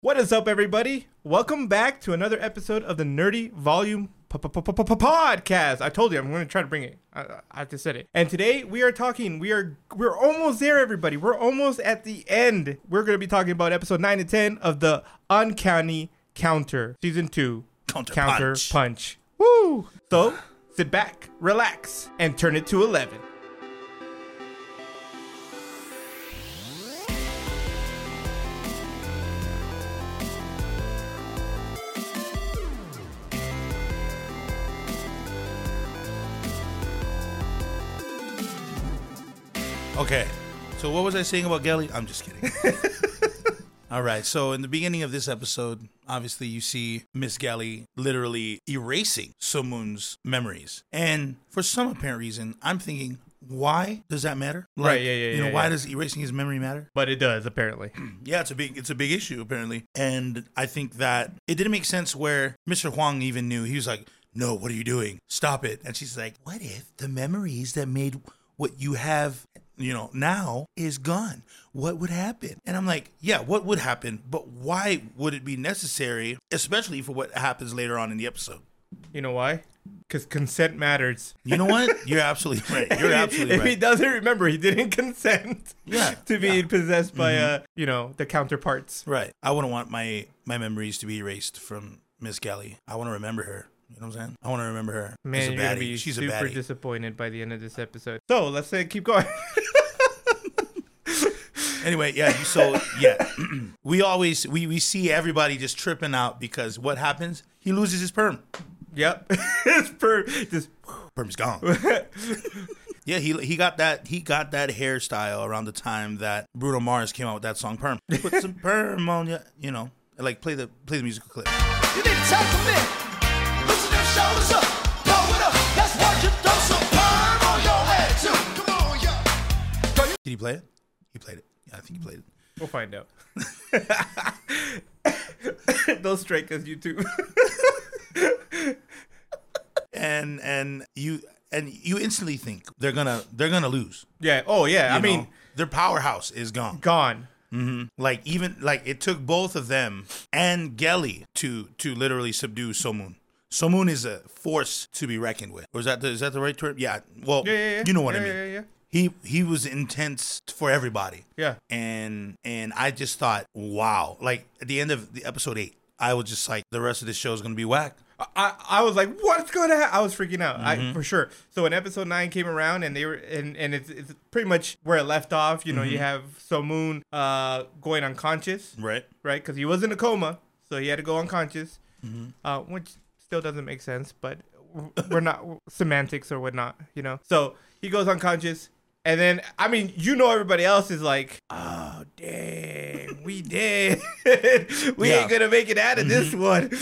What is up, everybody? Welcome back to another episode of the Nerdy Volume Podcast. I told you I'm going to try to bring it. I, I just said it. And today we are talking. We are we're almost there, everybody. We're almost at the end. We're going to be talking about episode nine and ten of the Uncanny Counter season two. Counter Counter punch. punch. Woo! So sit back, relax, and turn it to eleven. Okay, so what was I saying about Gelly? I'm just kidding. All right, so in the beginning of this episode, obviously you see Miss Gelly literally erasing Somun's memories. And for some apparent reason, I'm thinking, why does that matter? Right, yeah, yeah, You know, yeah, why does erasing his memory matter? But it does apparently. Yeah, it's a big it's a big issue apparently. And I think that it didn't make sense where Mr. Huang even knew. He was like, "No, what are you doing? Stop it." And she's like, "What if the memories that made what you have, you know, now is gone? What would happen?" And I'm like, "Yeah, what would happen? But why would it be necessary, especially for what happens later on in the episode?" You know why? Because consent matters. You know what? You're absolutely right. You're absolutely right. if he doesn't remember, he didn't consent Yeah, to being yeah. Mm-hmm. possessed by uh, you know, the counterparts. Right. I wouldn't want my my memories to be erased from Miss Gelly. I want to remember her. You know what I'm saying? I want to remember her. Man, She's a you're gonna baddie. be She's a super baddie. disappointed by the end of this episode. So let's say keep going. anyway, yeah. So yeah, we always we we see everybody just tripping out because what happens? He loses his perm. yep, it's perm just Perm's gone. yeah, he he got that he got that hairstyle around the time that Bruno Mars came out with that song Perm. Put some perm on you. You know, like play the play the musical clip. You need to take Did he play it? He played it. Yeah, I think he played it. we'll find out. They'll strike us YouTube. and and you and you instantly think they're gonna they're gonna lose. yeah. Oh yeah. I You mean, their powerhouse is gone. gone. Mm-hmm. Like even like it took both of them and Gelly to to literally subdue Somun. Somun is a force to be reckoned with. Or is that the, is that the right term? Yeah. Well, Yeah, yeah, yeah. you know what yeah, I mean. Yeah, yeah, He he was intense for everybody. yeah. And and I just thought, wow. Like at the end of the episode eight, I was just like, the rest of this show is gonna be whack. I, I was like, what's going to happen? I was freaking out, Mm-hmm. I, for sure. So when episode nine came around, and they were, and, and it's, it's pretty much where it left off. You know, Mm-hmm. you have So Moon uh, going unconscious, Right. right? Because he was in a coma, so he had to go unconscious, Mm-hmm. uh, which still doesn't make sense, but we're not semantics or whatnot, you know. So he goes unconscious, and then I mean, you know, everybody else is like, oh dang, we did, we Yeah. ain't gonna make it out of this one.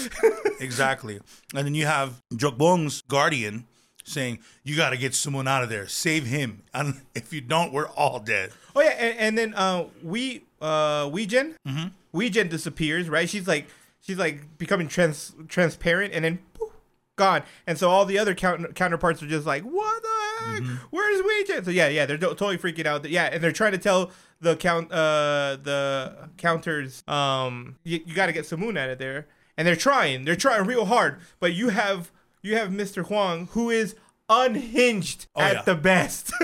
Exactly. And then you have Jokbong's guardian saying, You got to get Somun out of there. Save him. And if you don't, we're all dead. Oh yeah, and, and then uh, we uh, Weejen, mm-hmm. Weejen disappears, right? She's like she's like becoming trans transparent, and then poof, gone. And so all the other count- counterparts are just like, what the heck? Where's Weejen? So yeah, yeah, they're to- totally freaking out. Yeah, and they're trying to tell the count uh the counters um you, you got to get Samoon out of there, and they're trying, they're trying real hard, but you have you have Mr. Huang who is unhinged at yeah. the best.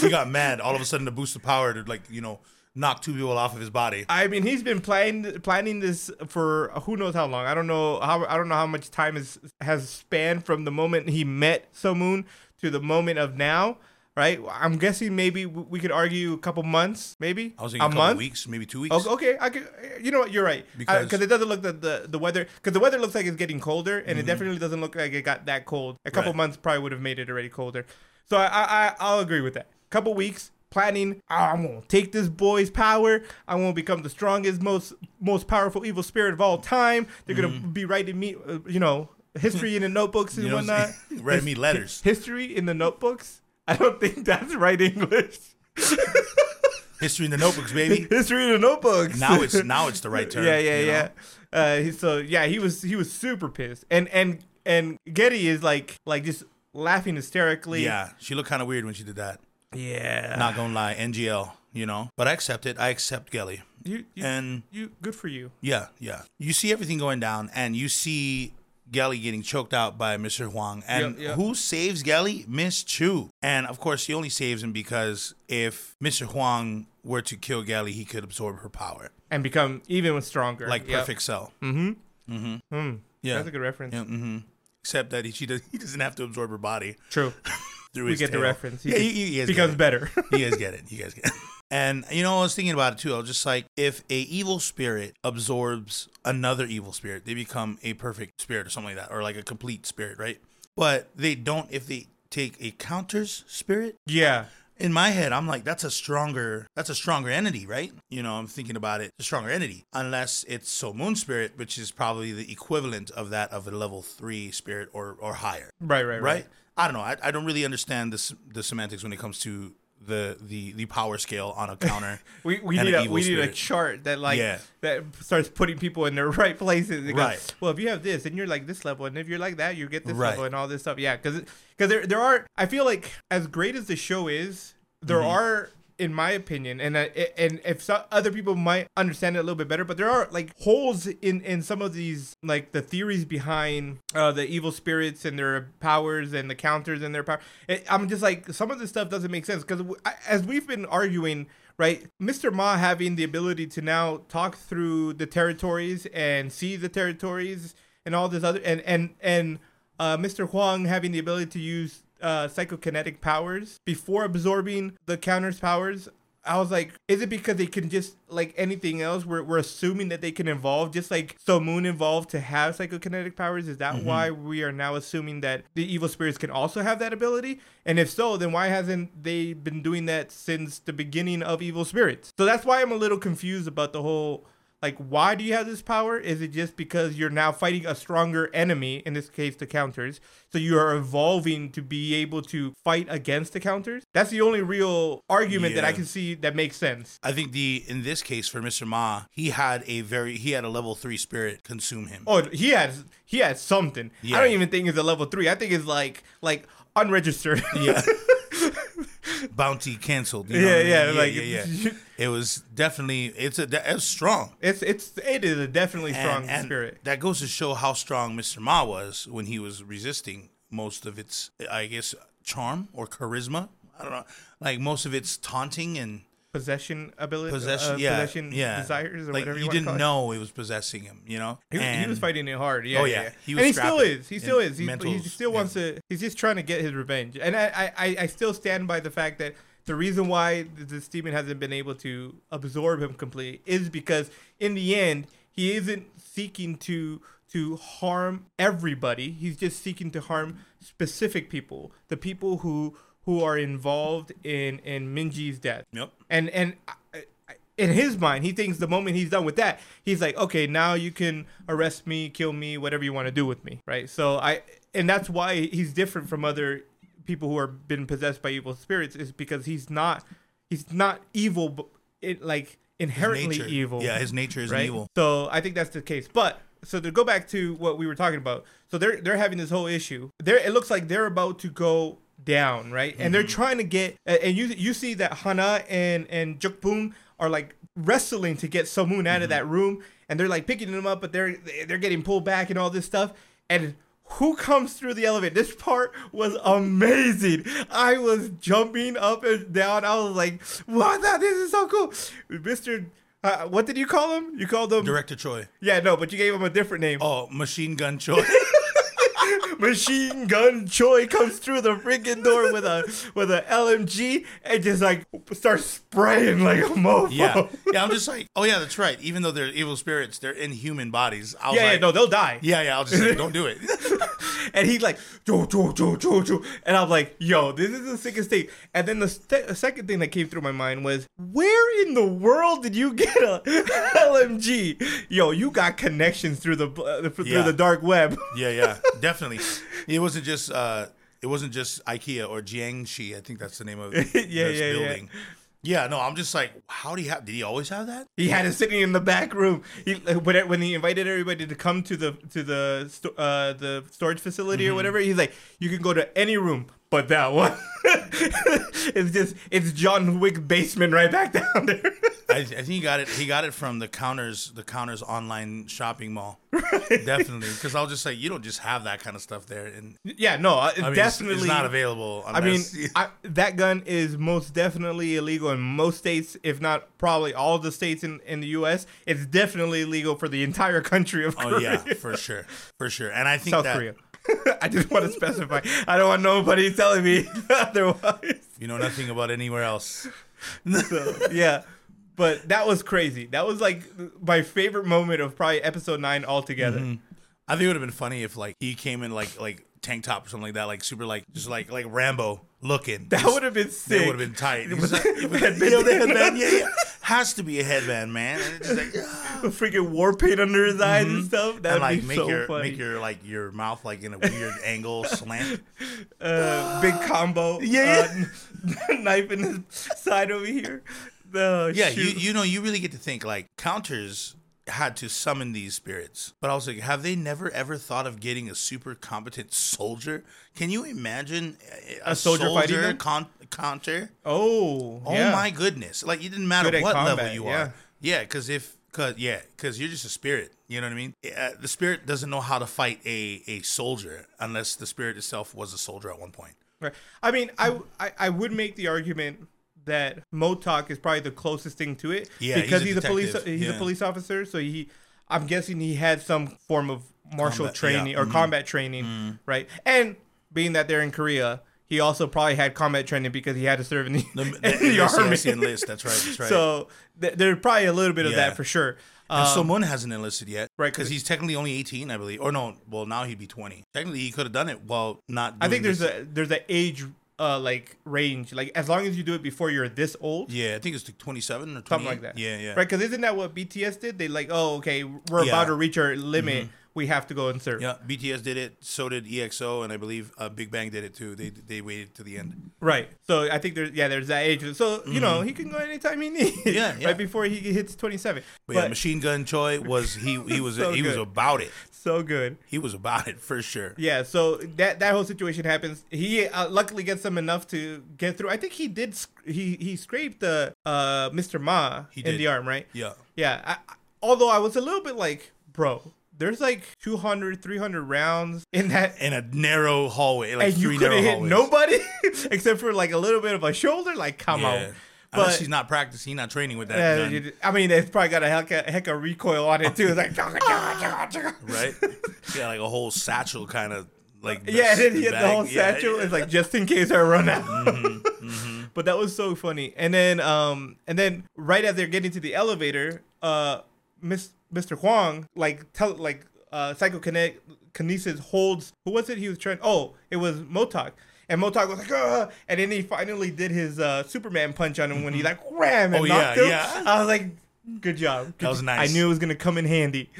He got mad all of a sudden to boost the power to, like, you know, knock two people off of his body. I mean, he's been planning planning this for who knows how long. I don't know how I don't know how much time is has spanned from the moment he met Somoon to the moment of now. Right? I'm guessing maybe we could argue a couple months, maybe I was a thinking a couple month. weeks, maybe two weeks. Okay, I could. You know what? You're right. Because Because- it doesn't look that the the weather because the weather looks like it's getting colder, and it definitely doesn't look like it got that cold. A couple Mm-hmm. Right. months probably would have made it already colder. So I I I- I'll agree with that. Couple weeks planning. "Oh, I'm gonna take this boy's power. I'm gonna become the strongest, most most powerful evil spirit of all time. They're gonna be writing me, uh, you know, history in the notebooks and Mm-hmm. You know whatnot. Writing me letters. History in the notebooks. I don't think that's right English. History in the notebooks, baby. History in the notebooks. now it's now it's the right term. Yeah, yeah, know? yeah. Uh, so yeah, he was he was super pissed, and and and Gelly is like like just laughing hysterically. Yeah, she looked kind of weird when she did that. Yeah. Not gonna lie, NGL. you know. But I accept it. I accept Gelly. You, you, And you, good for you. yeah, yeah. You see everything going down, and you see Gelly getting choked out by Mr. Huang. And Yep, yep. who saves Gelly? Miss Chu. And of course, he only saves him because if Mr. Huang were to kill Gelly, he could absorb her power, And become even stronger. like Yep. Perfect Cell. Mm hmm. mm-hmm Yeah, That's a good reference. Yeah, hmm Except that he, she does, he doesn't have to absorb her body True. through We get the reference. He yeah, he, he has becomes get it. better. you guys get it. You guys get it. And you know, I was thinking about it too. I was just like, if a evil spirit absorbs another evil spirit, they become a perfect spirit or something like that, or like a complete spirit, right? But they don't if they take a counter's spirit. yeah. In my head, I'm like, that's a stronger, that's a stronger entity, right? You know, I'm thinking about it, a stronger entity, unless it's So Moon Spirit, which is probably the equivalent of that of a level three spirit or or higher Right, right, right. right? I don't know. I, I don't really understand this the semantics when it comes to the the the power scale on a counter. We, we need a we need a chart that like Yeah. that starts putting people in their right places. Goes, Right. Well, if you have this and you're like this level, and if you're like that, you get this Right. level and all this stuff. Yeah, because because there there are. I feel like as great as the show is, there Mm-hmm. are. In my opinion, and and if so, other people might understand it a little bit better, but there are like holes in in some of these like the theories behind uh, the evil spirits and their powers and the counters and their power. It, I'm just like some of this stuff doesn't make sense because as we've been arguing right? Mr. Ma having the ability to now talk through the territories and see the territories and all this other and and and uh, Mr. Huang having the ability to use uh, psychokinetic powers before absorbing the counter's powers. I was like, is it because they can just like anything else? We're, we're assuming that they can evolve just like So Moon evolved to have psychokinetic powers. Is that why we are now assuming that the evil spirits can also have that ability? And if so, then why hasn't they been doing that since the beginning of evil spirits? So that's why I'm a little confused about the whole like why do you have this power? Is it just because you're now fighting a stronger enemy in this case the counters? So you are evolving to be able to fight against the counters? That's the only real argument that i can see that makes sense. I think the in this case for Mr. Ma, he had a very he had a level three spirit consume him. oh he has he has something. I don't even think it's a level three. I think it's like like unregistered. Yeah. Bounty canceled. you Yeah, know what I mean? yeah, yeah, like- yeah, yeah. It was definitely it's a it was strong. it's it's it is a definitely strong and, and spirit That goes to show how strong Mr. Ma was when he was resisting most of its, I guess, charm or charisma. I don't know, like most of its taunting and possession ability possession. uh, yeah, possession yeah. desires or like whatever you, you didn't it. know it was possessing him. You know, He, he was fighting it hard. Yeah. Oh, yeah. yeah. He and he still is. He still is. He, he still wants to. He's just trying to get his revenge. And I, I, I- still stand by the fact that the reason why th- this demon hasn't been able to absorb him completely is because in the end he isn't seeking to to harm everybody. He's just seeking to harm specific people, the people who who are involved in in Minji's death. Yep. and and I- I- in his mind he thinks the moment he's done with that he's like okay now you can arrest me kill me whatever you want to do with me right? So i and that's why he's different from other people who are been possessed by evil spirits is because he's not he's not evil but it like inherently evil. Yeah, his nature is right? evil. so i think that's the case. But so to go back to what we were talking about so they're they're having this whole issue. There it looks like they're about to go down right and they're Mm-hmm. trying to get and you you see that hana and and jukbum are like wrestling to get somun out of Mm-hmm. that room and they're like picking him up but they're they're getting pulled back and all this stuff and who comes through the elevator? This part was amazing. I was jumping up and down. I was like, "What? the- This is so cool, Mister." Uh, what did you call him? You called him Director Choi. Yeah, no, but you gave him a different name. Oh, Machine Gun Choi. Machine Gun Choi comes through the freaking door with a with a LMG and just like starts spraying like a mofo. yeah, yeah. I'm just like, oh yeah, that's right. Even though they're evil spirits, they're in human bodies. I was yeah, like, yeah, no, they'll die. yeah, yeah. I'll just say, don't do it. And he's like, jo, jo, jo, jo, jo. And I'm like, yo, this is the sickest thing. And then the, st- second thing that came through my mind was, where in the world did you get a LMG? Yo, you got connections through the uh, through Yeah. the dark web. Yeah, yeah, definitely. It wasn't just uh, it wasn't just IKEA or Jiangxi. I think that's the name of Yeah, this yeah, yeah. building. Yeah, no, I'm just like, how do you have? Did he always have that? He had it sitting in the back room. He, when, when he invited everybody to come to the to the uh, the storage facility or whatever, he's like, "You can go to any room but that one." it's just it's John Wick basement right back down there. I, I think he got it. He got it from the counters, the counters online shopping mall. Definitely, because I'll just say you don't just have that kind of stuff there, and yeah, no, uh, I mean, definitely it's, not available. On I mean, I, that gun is most definitely illegal in most states, if not probably all the states in, in the U.S. It's definitely illegal for the entire country of Korea. oh yeah, for sure, for sure. And I think South that Korea. I just want to specify. I don't want nobody telling me otherwise. you know nothing about anywhere else. So, yeah. But that was crazy. That was like my favorite moment of probably episode nine altogether. I think it would have been funny if like he came in like like tank top or something like that, like super like just like like Rambo looking. That would have been sick. That would have been tight. With He's like, the with headband. you know, the headband, yeah, yeah. Has to be a headband, man. And it's just like, ah. Freaking war paint under his eyes and stuff. That and would like be make so your funny. make your like your mouth like in a weird angle slant. uh, big combo. Yeah, uh, knife in his side over here. The Yeah, you you know you really get to think like counters had to summon these spirits. But I was like, have they never ever thought of getting a super competent soldier? Can you imagine a, A soldier fighting them? con- counter? Oh, Oh yeah. my goodness! Like it didn't matter what level you yeah. are. Yeah, because if cause yeah, because you're just a spirit. You know what I mean? Uh, the spirit doesn't know how to fight a a soldier unless the spirit itself was a soldier at one point. Right. I mean, I, I I would make the argument that Motok is probably the closest thing to it. Yeah, because he's he's a a, police he's yeah. a police officer, so he I'm guessing he had some form of martial Combat, training yeah. or Mhm. combat training, right? And being that they're in Korea, he also probably had combat training because he had to serve in the, The, in the, the yes, army. the enlist. That's right. That's right. So th- there's probably a little bit of Yeah. that for sure. And Um, so Moon hasn't enlisted yet, right, Because he's technically only eighteen, I believe. Or no, well now he'd be twenty. Technically, he could have done it while not. I think there's this. a there's an age uh like range like as long as you do it before you're this old Yeah, I think it's like twenty-seven or something like that Yeah, yeah. right because isn't that what bts did they like oh okay we're Yeah. about to reach our limit we have to go and serve Yeah, BTS did it. So did EXO, and I believe uh, Big Bang did it too. They they waited to the end. right so i think there's yeah there's that age so you know he can go anytime he needs Mm-hmm. Yeah, yeah. right before he hits 27 But, but yeah, Machine Gun Choi was he he was So he was about it. so good He was about it for sure. yeah so that that whole situation happens he uh, luckily gets them enough to get through i think he did sc- he he scraped the uh mr ma He in did. the arm right Yeah. Yeah. I- although I was a little bit like, bro, there's like 200, 300 rounds in that. In a narrow hallway, like and you couldn't hit hallways. nobody except for like a little bit of a shoulder. Like, come Yeah. on. Unless But he's not practicing, not training with that uh, gun, I mean, it's probably got a heck of, heck of recoil on it too. It's like, right? yeah, like a whole satchel kind of like. yeah, and then he had the whole Yeah, satchel. yeah. It's like just in case I run out. Mm-hmm, But that was so funny. And then, um, and then right as they're getting to the elevator, uh, Miss Mr. Huang like tell like uh, psychokinesis holds. Who was it? He was trying. Oh, it was Motok. And Motok was like, Ugh! and then he finally did his uh, Superman punch on him when he like wham and Oh, knocked yeah, him. yeah. I was like, good job. Good That was nice. I knew it was gonna come in handy.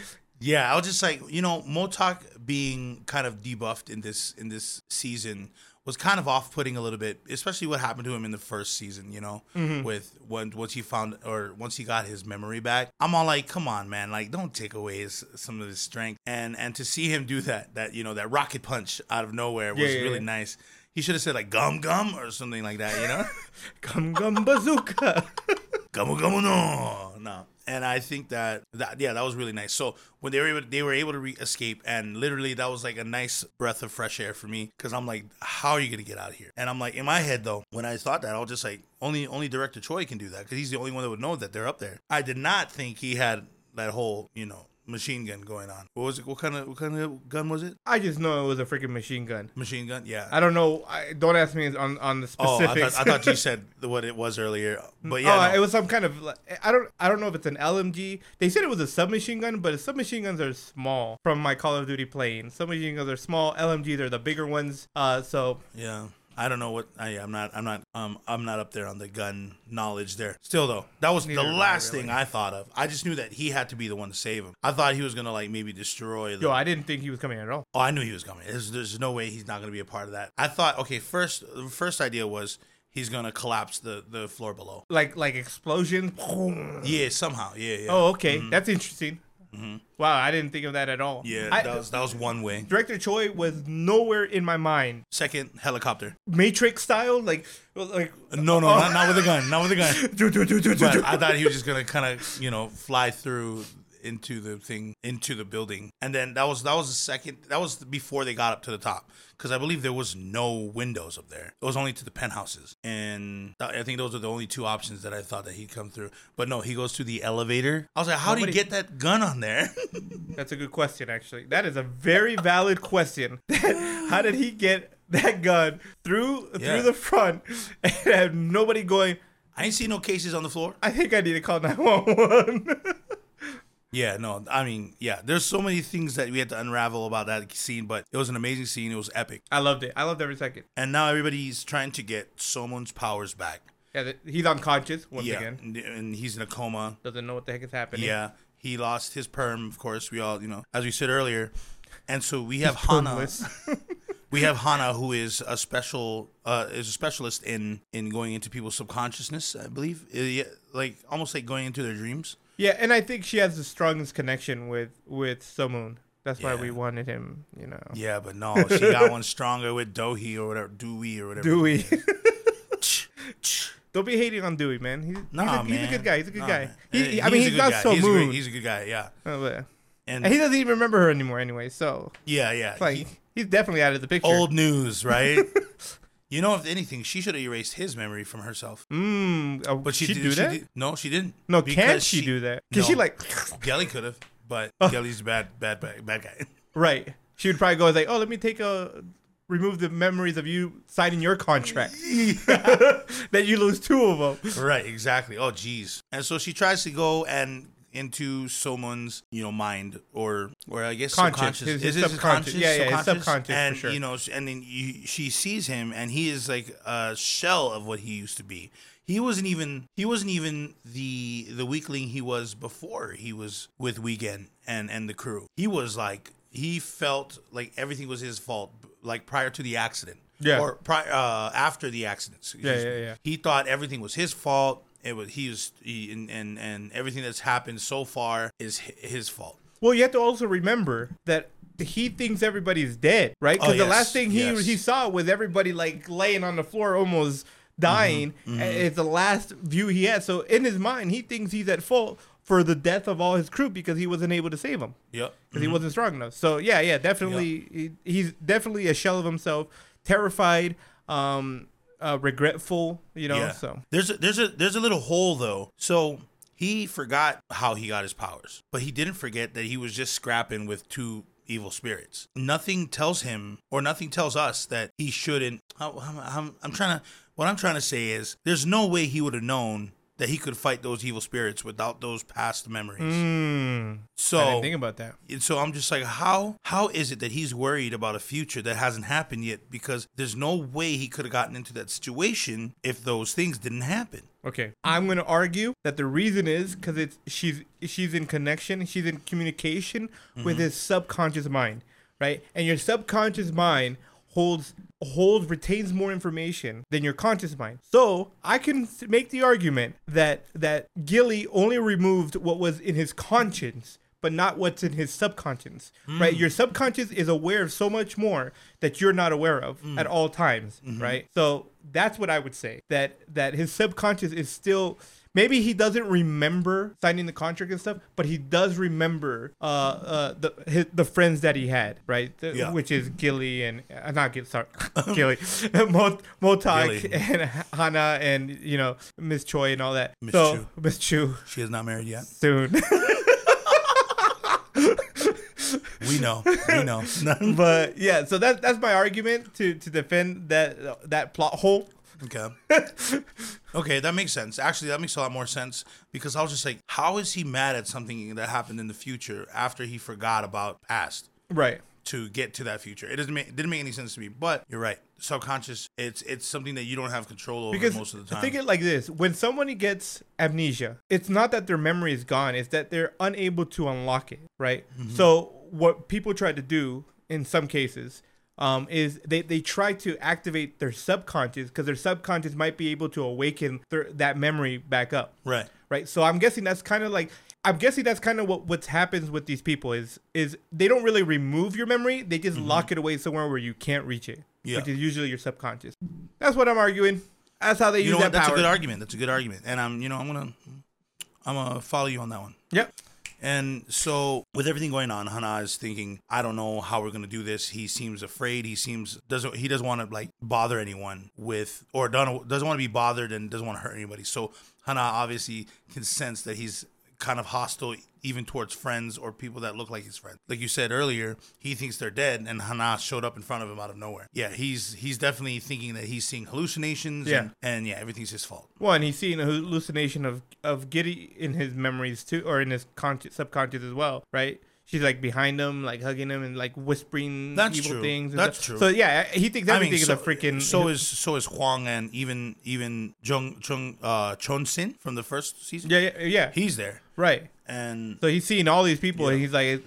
Yeah, I was just like, you know, Motok being kind of debuffed in this in this season was kind of off putting a little bit, especially what happened to him in the first season, you know, Mm-hmm. with when once he found or once he got his memory back. I'm all like, come on, man, like don't take away his, some of his strength. And and to see him do that, that you know, that rocket punch out of nowhere was Yeah, yeah, really yeah. nice. He should have said like gum gum or something like that, you know? Gum gum bazooka. gum gum no, no. And I think that that yeah, that was really nice. So when they were able, they were able to re- escape, and literally that was like a nice breath of fresh air for me because I'm like, how are you gonna get out of here? And I'm like, in my head though, when I thought that, I was just like, only only director Choi can do that because he's the only one that would know that they're up there. I did not think he had that whole you know machine gun going on. What was it? What kind of what kind of gun was it? I just know it was a freaking machine gun. Machine gun? Yeah. I don't know. I, don't ask me on on the Oh, I specifics. thought, I thought you said what it was earlier, but yeah, oh, no. it was some kind of. like- I don't. I don't know if it's an LMG. They said it was a submachine gun, but submachine guns are small. From my Call of Duty playing, submachine guns are small. LMGs are the bigger ones. Uh, so Yeah. I don't know what I, I'm not I'm not um I'm not up there on the gun knowledge there. Still though, that was Neither the am I, last really. thing I thought of. I just knew that he had to be the one to save him. I thought he was gonna like maybe destroy the yo, I didn't think he was coming at all. Oh, I knew he was coming. There's, there's no way he's not gonna be a part of that. I thought okay, first the first idea was he's gonna collapse the the floor below. Like like explosion. Yeah, somehow. Yeah, yeah. Oh, okay, that's interesting. Mm-hmm. Wow, I didn't think of that at all. yeah. I- that was that was one way. Director Choi was nowhere in my mind. Second, helicopter. Matrix style, like like uh, No, no, oh. not, not with a gun. Not with a gun. do, do, do, do, do. I thought he was just gonna kind of, you know, fly through into the thing, into the building, and then that was that was the second. That was before they got up to the top, because I believe there was no windows up there. It was only to the penthouses, and I think those are the only two options that I thought that he'd come through. But no, he goes to the elevator. I was like, how did Nobody- he get that gun on there? That's a good question, actually. That is a very valid question. How did he get that gun through Yeah. through the front and have nobody going? I ain't see no cases on the floor. I think I need to call nine one one. Yeah, no, I mean, yeah, there's so many things that we had to unravel about that scene, but it was an amazing scene. It was epic. I loved it. I loved every second. And now everybody's trying to get Somun's powers back. Yeah, he's unconscious once yeah, again. and, he's in a coma. Doesn't know what the heck is happening. Yeah, he lost his perm. Of course, we all, you know, as we said earlier, and so we have Hana. We have Hana, who is a special, uh, is a specialist in in going into people's subconsciousness. I believe, Uh, yeah, like almost like going into their dreams. Yeah, and I think she has the strongest connection with with Somoon. That's why we wanted him. You know, Yeah, but no, she got one stronger with Dohi or whatever, Dewey or whatever. Dewey. Don't be hating on Dewey, man. He's, Nah, he's, a, he's a man. good guy. He's a good Nah, guy. man. He, he- I mean, he's not guy. so he's a great- moon. he's a good guy. Yeah, Oh, and, and he doesn't even remember her anymore anyway. So yeah, yeah. it's like he- he's definitely out of the picture. old news, right? you know, if anything, she should have erased his memory from herself. Mm, oh, But she, she did, do she that? did- no, she didn't. no, can Because she, do that? Because she like Gelly could have, but Oh. Gelly's a bad, bad, bad, bad guy. right. She would probably go like, oh, let me take a remove the memories of you signing your contract. that you lose two of them. right, exactly. Oh, jeez. And so she tries to go and into Somun's, you know, mind or, or I guess Conscious. subconscious. His- his it subconscious. Yeah, yeah, his subconscious, for And sure. you know, and then you, she sees him, and he is like a shell of what he used to be. He wasn't even he wasn't even the the weakling he was before he was with Weejen and and the crew. He was like he felt like everything was his fault, like prior to the accident. Yeah. Or uh, after the accident. excuse Yeah, yeah, yeah. He thought everything was his fault. It was he and, and and everything that's happened so far is his fault. Well, you have to also remember that he thinks everybody's dead, right? Because Oh, the last thing he yes. he saw was everybody like laying on the floor, almost dying. Mm-hmm, and It's the last view he had. So in his mind, he thinks he's at fault for the death of all his crew because he wasn't able to save them Yep. because he wasn't strong enough. So yeah, yeah, definitely, he, he's definitely a shell of himself, terrified, um, uh, regretful. You know, so there's a, there's a there's a little hole though. So he forgot how he got his powers, but he didn't forget that he was just scrapping with two evil spirits. Nothing tells him, or nothing tells us that he shouldn't. I'm, I'm, I'm trying to. What I'm trying to say is, there's no way he would have known that he could fight those evil spirits without those past memories. mm, So I didn't think about that. and so I'm just like, how how is it that he's worried about a future that hasn't happened yet? Because there's no way he could have gotten into that situation if those things didn't happen. Okay, I'm gonna argue that the reason is because it's she's she's in connection, she's in communication with his subconscious mind, right? And your subconscious mind holds holds retains more information than your conscious mind. So I can make the argument that that Gilly only removed what was in his conscience. But not what's in his subconscious, hmm. right? Your subconscious is aware of so much more that you're not aware of hmm. at all times, mm-hmm. right? So that's what I would say that that his subconscious is still maybe he doesn't remember signing the contract and stuff, but he does remember uh uh the his, the friends that he had, right? The- Yeah. Which is Gilly and uh, not Gilly, sorry, Gilly, Mo- Motak Gilly. and Hana and you know Miss Choi and all that. Miss so Chu. Miss Chu She is not married yet. soon. We know. We know. but yeah, so that's that's my argument to to defend that that plot hole. Okay. Okay, that makes sense. Actually, that makes a lot more sense because I was just like, how is he mad at something that happened in the future after he forgot about past? Right. to get to that future. It doesn't make it didn't make any sense to me. But you're right. Subconscious, it's it's something that you don't have control over Because most of the time. think it like this: when somebody gets amnesia, it's not that their memory is gone; it's that they're unable to unlock it. Right. Mm-hmm. So what people try to do in some cases, um, is they, they try to activate their subconscious because their subconscious might be able to awaken that memory back up Right. right? So I'm guessing that's kind of like I'm guessing that's kind of what what happens with these people is is they don't really remove your memory, they just lock it away somewhere where you can't reach it, Mm-hmm. Yeah. which is usually your subconscious. That's what I'm arguing. That's how they You use know that what? That's power. a good argument. That's a good argument. And I'm, you know, I'm gonna, I'm gonna follow you on that one. Yep. And so, with everything going on, Hana is thinking, I don't know how we're gonna do this. He seems afraid. He seems doesn't he doesn't want to like bother anyone with, or doesn't want to be bothered and doesn't want to hurt anybody. So Hana obviously can sense that he's kind of hostile even towards friends or people that look like his friends. Like you said earlier, he thinks they're dead, and Hana showed up in front of him out of nowhere. Yeah, he's he's definitely thinking that he's seeing hallucinations. Yeah. and, and yeah, everything's his fault. Well, and he's seeing a hallucination of of Gelly in his memories too, or in his conscious subconscious as well, right? She's like behind him, like hugging him, and like whispering That's evil true. things. and That's stuff. true. So yeah, he thinks everything is a freaking. So is so is Huang and even even Jung Chung uh Chon Sin from the first season. yeah, yeah, yeah. he's there, right. and So he's seeing all these people, and he's like,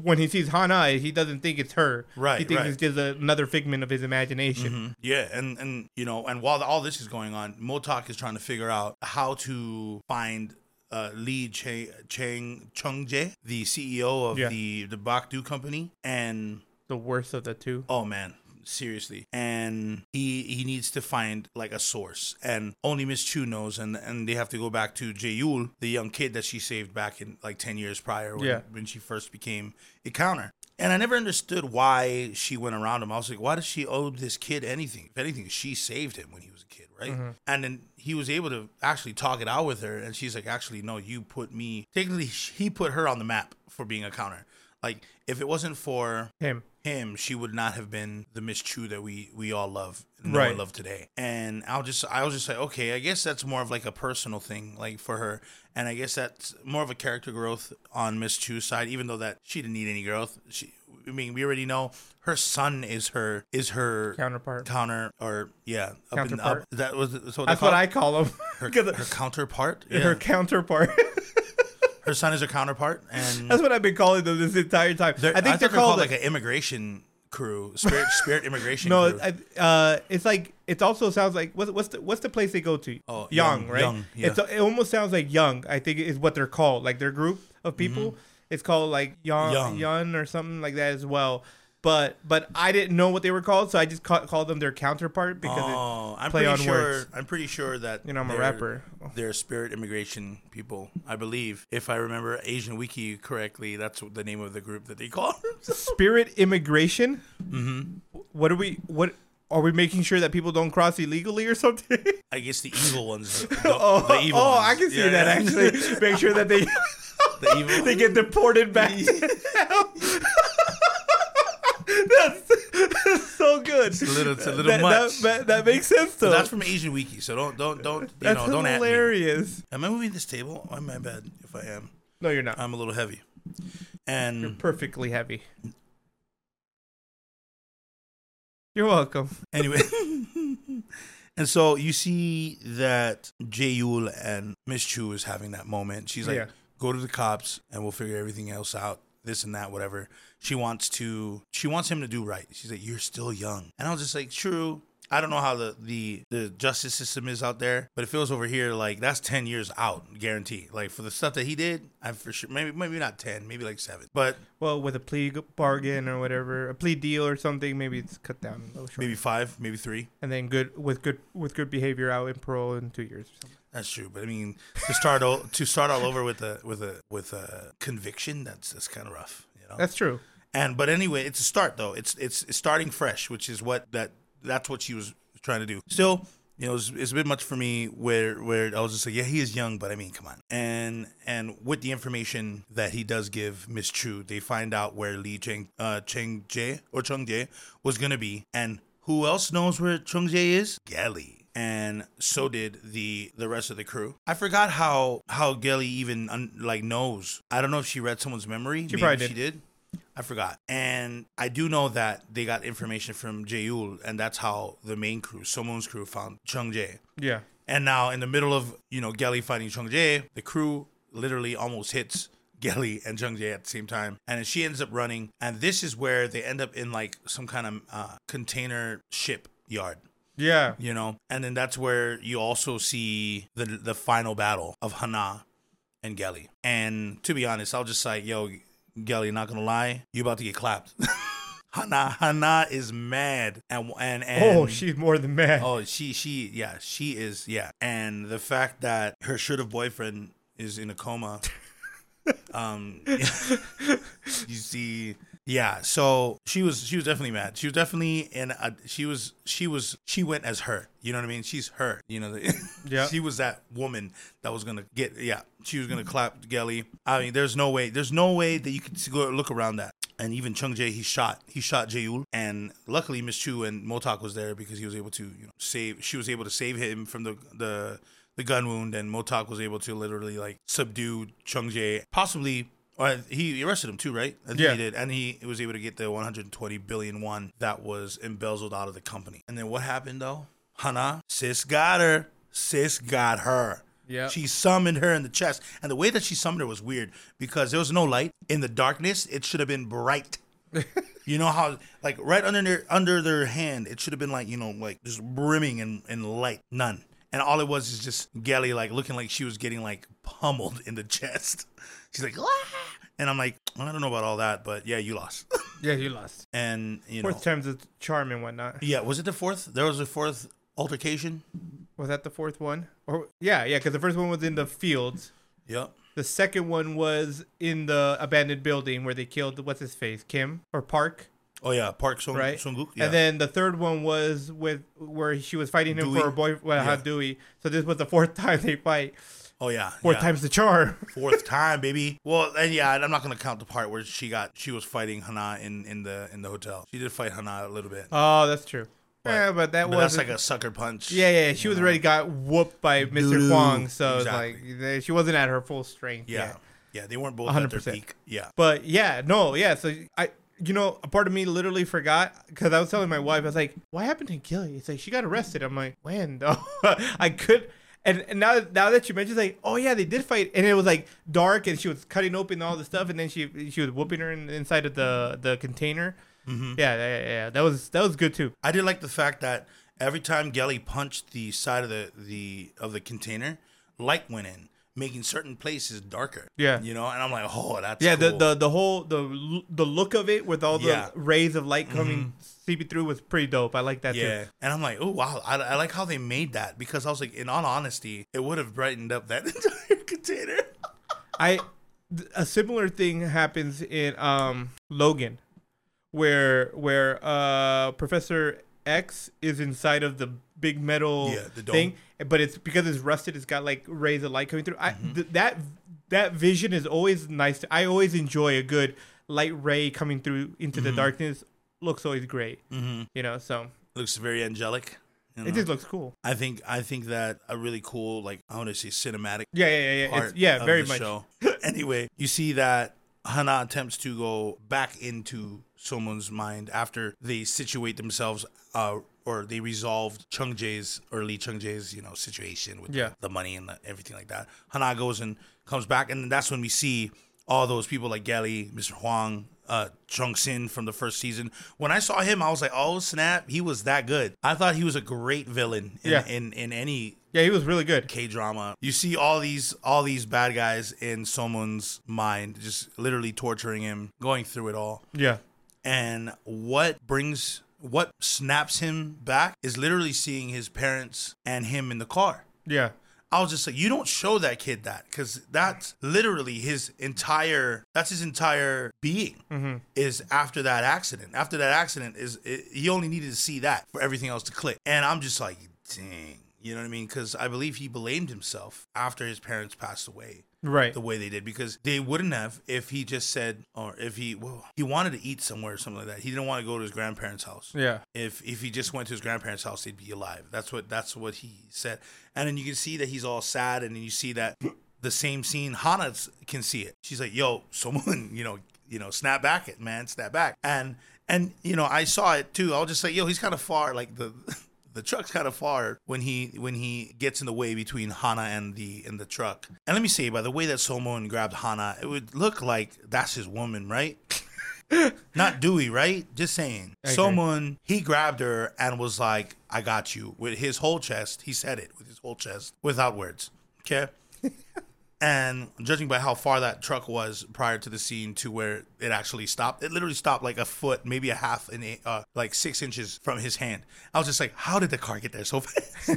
when he sees Hana, he doesn't think it's her. Right, He thinks right. it's just another figment of his imagination. yeah, and and you know, and while all this is going on, Motok is trying to figure out how to find. Uh, Lee Chang, Chang Chung Jae, the CEO of Yeah. the the Bakdu company, and The worst of the two. Oh man, seriously. And he he needs to find like a source, and only Miss Chu knows. And and they have to go back to Jaeyul, the young kid that she saved back in like ten years prior when, Yeah. when she first became a counter. And I never understood why she went around him. I was like, why does she owe this kid anything? If anything, she saved him when he was a kid, right? Mm-hmm. And then he was able to actually talk it out with her, and she's like, actually, no, you put me. Technically, he put her on the map for being a counter. Like, if it wasn't for Him. Him, she would not have been the Miss Chu that we we all love, know Right. and love today. And I'll just I was just like, okay, I guess that's more of like a personal thing, like for her. And I guess that's more of a character growth on Miss Chu's side, even though that she didn't need any growth. She, I mean, we already know her son is her is her Counterpart. counter or yeah, up in, Counterpart. up, that was that's what, That's what I call him. her, her counterpart. Yeah. her counterpart. her son is her counterpart, and That's what I've been calling them this entire time. they're- I think thought they're, called, like an immigration crew, spirit spirit immigration. no. crew. I, uh, it's like it also sounds like what's what's the what's the place they go to? Oh, Young, Young, right? Young, yeah. It's it almost sounds like Young. I think is what they're called. Like their group of people. It's called like Young, Mm-hmm. Young. Young or something like that as well. But but I didn't know what they were called, so I just ca- called them their counterpart because Oh, I'm play pretty on sure. words. I'm pretty sure that You know, I'm a rapper. They're spirit immigration people, I believe. If I remember Asian Wiki correctly, that's the name of the group that they call. spirit immigration. Mm-hmm. What are we? What are we making sure that people don't cross illegally or something? I guess the evil ones. The, oh, the evil oh ones. I can see Yeah, that yeah. actually. Make sure that they the evil. they get deported back. that's, that's so good. It's a little, it's a little that, much. That, that, that makes sense though. That's from Asian Wiki, so don't, don't, don't, you That's know, don't at me. hilarious. Am I moving this table? I'm my bad if I am. No, you're not. I'm a little heavy. And you're Perfectly heavy. You're welcome. Anyway. and so you see that Jaeyul and Miss Chu is having that moment. She's like, Yeah. go to the cops and we'll figure everything else out. This and that, whatever. She wants to she wants him to do right. She's like, You're still young. And I was just like, true. I don't know how the, the, the justice system is out there, but it feels over here like that's ten years out, guarantee. Like for the stuff that he did, I'm for sure maybe maybe not ten, maybe like seven. But Well, with a plea bargain or whatever, a plea deal or something, maybe it's cut down a little short. maybe five, maybe three. and then good with good with good behavior out in parole in two years or something. That's true, but I mean, to start o- to start all over with a with a with a conviction, that's that's kind of rough, know. That's true. and but anyway, it's a start though. It's it's, it's starting fresh, which is what that that's what she was trying to do. Still, you know, it's, it's a bit much for me where where I was just like, yeah, he is young, but I mean, come on. And and with the information that he does give Miss Chu, they find out where Li Cheng uh, Cheng Jie or Chung Jie was gonna be, and who else knows where Chung Jie is? Gelly. And so did the the rest of the crew. I forgot how how Gelly even un, like knows. I don't know if she read someone's memory. Maybe probably she did. did. I forgot. And I do know that they got information from Jaeul, and that's how the main crew, Somon's crew, found Chung Jae. Yeah. And now, in the middle of you know Gelly fighting Chung Jae, the crew literally almost hits Gelly and Jung Jae at the same time, and she ends up running, and this is where they end up in like some kind of uh, container ship yard Yeah. you know? And then that's where you also see the the final battle of hana and gelly. And to be honest i'll just say yo gelly not gonna lie you about to get clapped. Hana hana is mad. And and, and Oh, she's more than mad. oh she she yeah she is yeah. And the fact that her should have boyfriend is in a coma um you see yeah so she was she was definitely mad she was definitely in a she was she was she went as her you know what i mean she's her you know Yeah. she was that woman that was gonna get yeah she was gonna clap gelly i mean there's no way there's no way that you could go look around that and even Chung Jae, he shot, he shot Jaeul, and luckily Miss Chu and Motok was there because he was able to, you know, save. She was able to save him from the the the gun wound, and Motok was able to literally like subdue Chung Jae, possibly. Or he arrested him too, right? Yeah. he did, and he was able to get the 120 billion one that was embezzled out of the company. And then what happened though? Hana, sis got her. Sis got her. Yeah. She summoned her in the chest. And the way that she summoned her was weird because there was no light. In the darkness, it should have been bright. you know how like right under their under their hand, it should have been like, you know, like just brimming in, in light. None. And all it was is just Gelly like looking like she was getting like pummeled in the chest. She's like, "Ah!" and I'm like, I don't know about all that, but yeah, you lost. Yeah, you lost. and you know, Fourth time's a charm and whatnot. yeah, was it the fourth? There was a fourth altercation. Was that the fourth one? Or yeah, yeah, because the first one was in the fields. Yep. The second one was in the abandoned building where they killed what's his face, Kim or Park, Oh yeah, Park Sung right? Sunguk. Yeah. And then the third one was with where she was fighting him Dewey? for a boy, well, Yeah. Dewey. So this was the fourth time they fight. Oh yeah, Fourth yeah. time's the charm. fourth time, baby. Well, and yeah, I'm not gonna count the part where she got she was fighting Hana in in the in the hotel. She did fight Hana a little bit, Oh, that's true. yeah, but that but was that's like a sucker punch. yeah, yeah. She was already got whooped by Mr. Doo-doo. Huang, so Exactly. it's like she wasn't at her full strength. yeah, yet. yeah. They weren't both at their 100%. peak. Yeah, But yeah, no, yeah. So I, you know, a part of me literally forgot because I was telling my wife, I was like, "What happened to Gilly?" It's like she got arrested. I'm like, when though? I could. And, and now, now that you mentioned, like, oh yeah, they did fight, and it was like dark, and she was cutting open all the stuff, and then she she was whooping her in, inside of the the container. Mm-hmm. Yeah, yeah, yeah, that was that was good too. I did like the fact that every time Gelly punched the side of the the of the container, light went in, making certain places darker. Yeah. you know, and I'm like, oh, that's Yeah, cool. the, the the whole the the look of it with all the Yeah. rays of light coming seeping through was pretty dope. I like that Yeah, too. and I'm like, oh wow, I, I like how they made that because I was like, in all honesty, it would have brightened up that entire container. I a similar thing happens in um Logan, where where uh Professor X is inside of the big metal Yeah, thing, but it's because it's rusted. It's got like rays of light coming through. I Mm-hmm. th- that that vision is always nice. To, I always enjoy a good light ray coming through into Mm-hmm. the darkness. Looks always great, Mhm. you know. So Looks very angelic. you it just looks cool. I think I think that a really cool like I want to say cinematic Yeah, yeah, yeah, yeah. yeah, very much. show. anyway, you see that Hana attempts to go back into Somun's mind after they situate themselves uh or they resolved Chung Jae's Lee Chung Jae's, you know, situation with Yeah. the, the money and the, everything like that. Hana goes and comes back and that's when we see all those people like Gelly, Mr. Huang, uh, Chung Sin from the first season. When I saw him, I was like, "Oh snap, he was that good." I thought he was a great villain in Yeah. in, in any Yeah, he was really good. K drama. You see all these all these bad guys in Somun's mind, just literally torturing him, going through it all. Yeah, And what brings what snaps him back is literally seeing his parents and him in the car. yeah, I was just like, you don't show that kid that because that's literally his entire. That's his entire being mm-hmm. is after that accident. After that accident is it, he only needed to see that for everything else to click. And I'm just like, dang, you know what I mean? Because I believe he blamed himself after his parents passed away right. the way they did because they wouldn't have if he just said or if he well he wanted to eat somewhere or something like that. He didn't want to go to his grandparents' house Yeah, if if he just went to his grandparents' house, he'd be alive. That's what that's what he said. And then you can see that he's all sad, and then you see that the same scene. Hana can see it. She's like, "Yo, Somun, you know, you know, snap back it, man, snap back." And and you know, I saw it too. I'll just say, "Yo, he's kind of far." Like the the truck's kind of far when he when he gets in the way between Hana and the and the truck. And let me say, by the way that Somon grabbed Hana, it would look like that's his woman, right? Not Dewey, right? Just saying. Somun he grabbed her and was like, "I got you." With his whole chest, he said it with his whole chest, without words. Okay. And judging by how far that truck was prior to the scene to where it actually stopped, it literally stopped like a foot, maybe a half, an a- uh, like six inches from his hand. I was just like, "How did the car get there so fast?"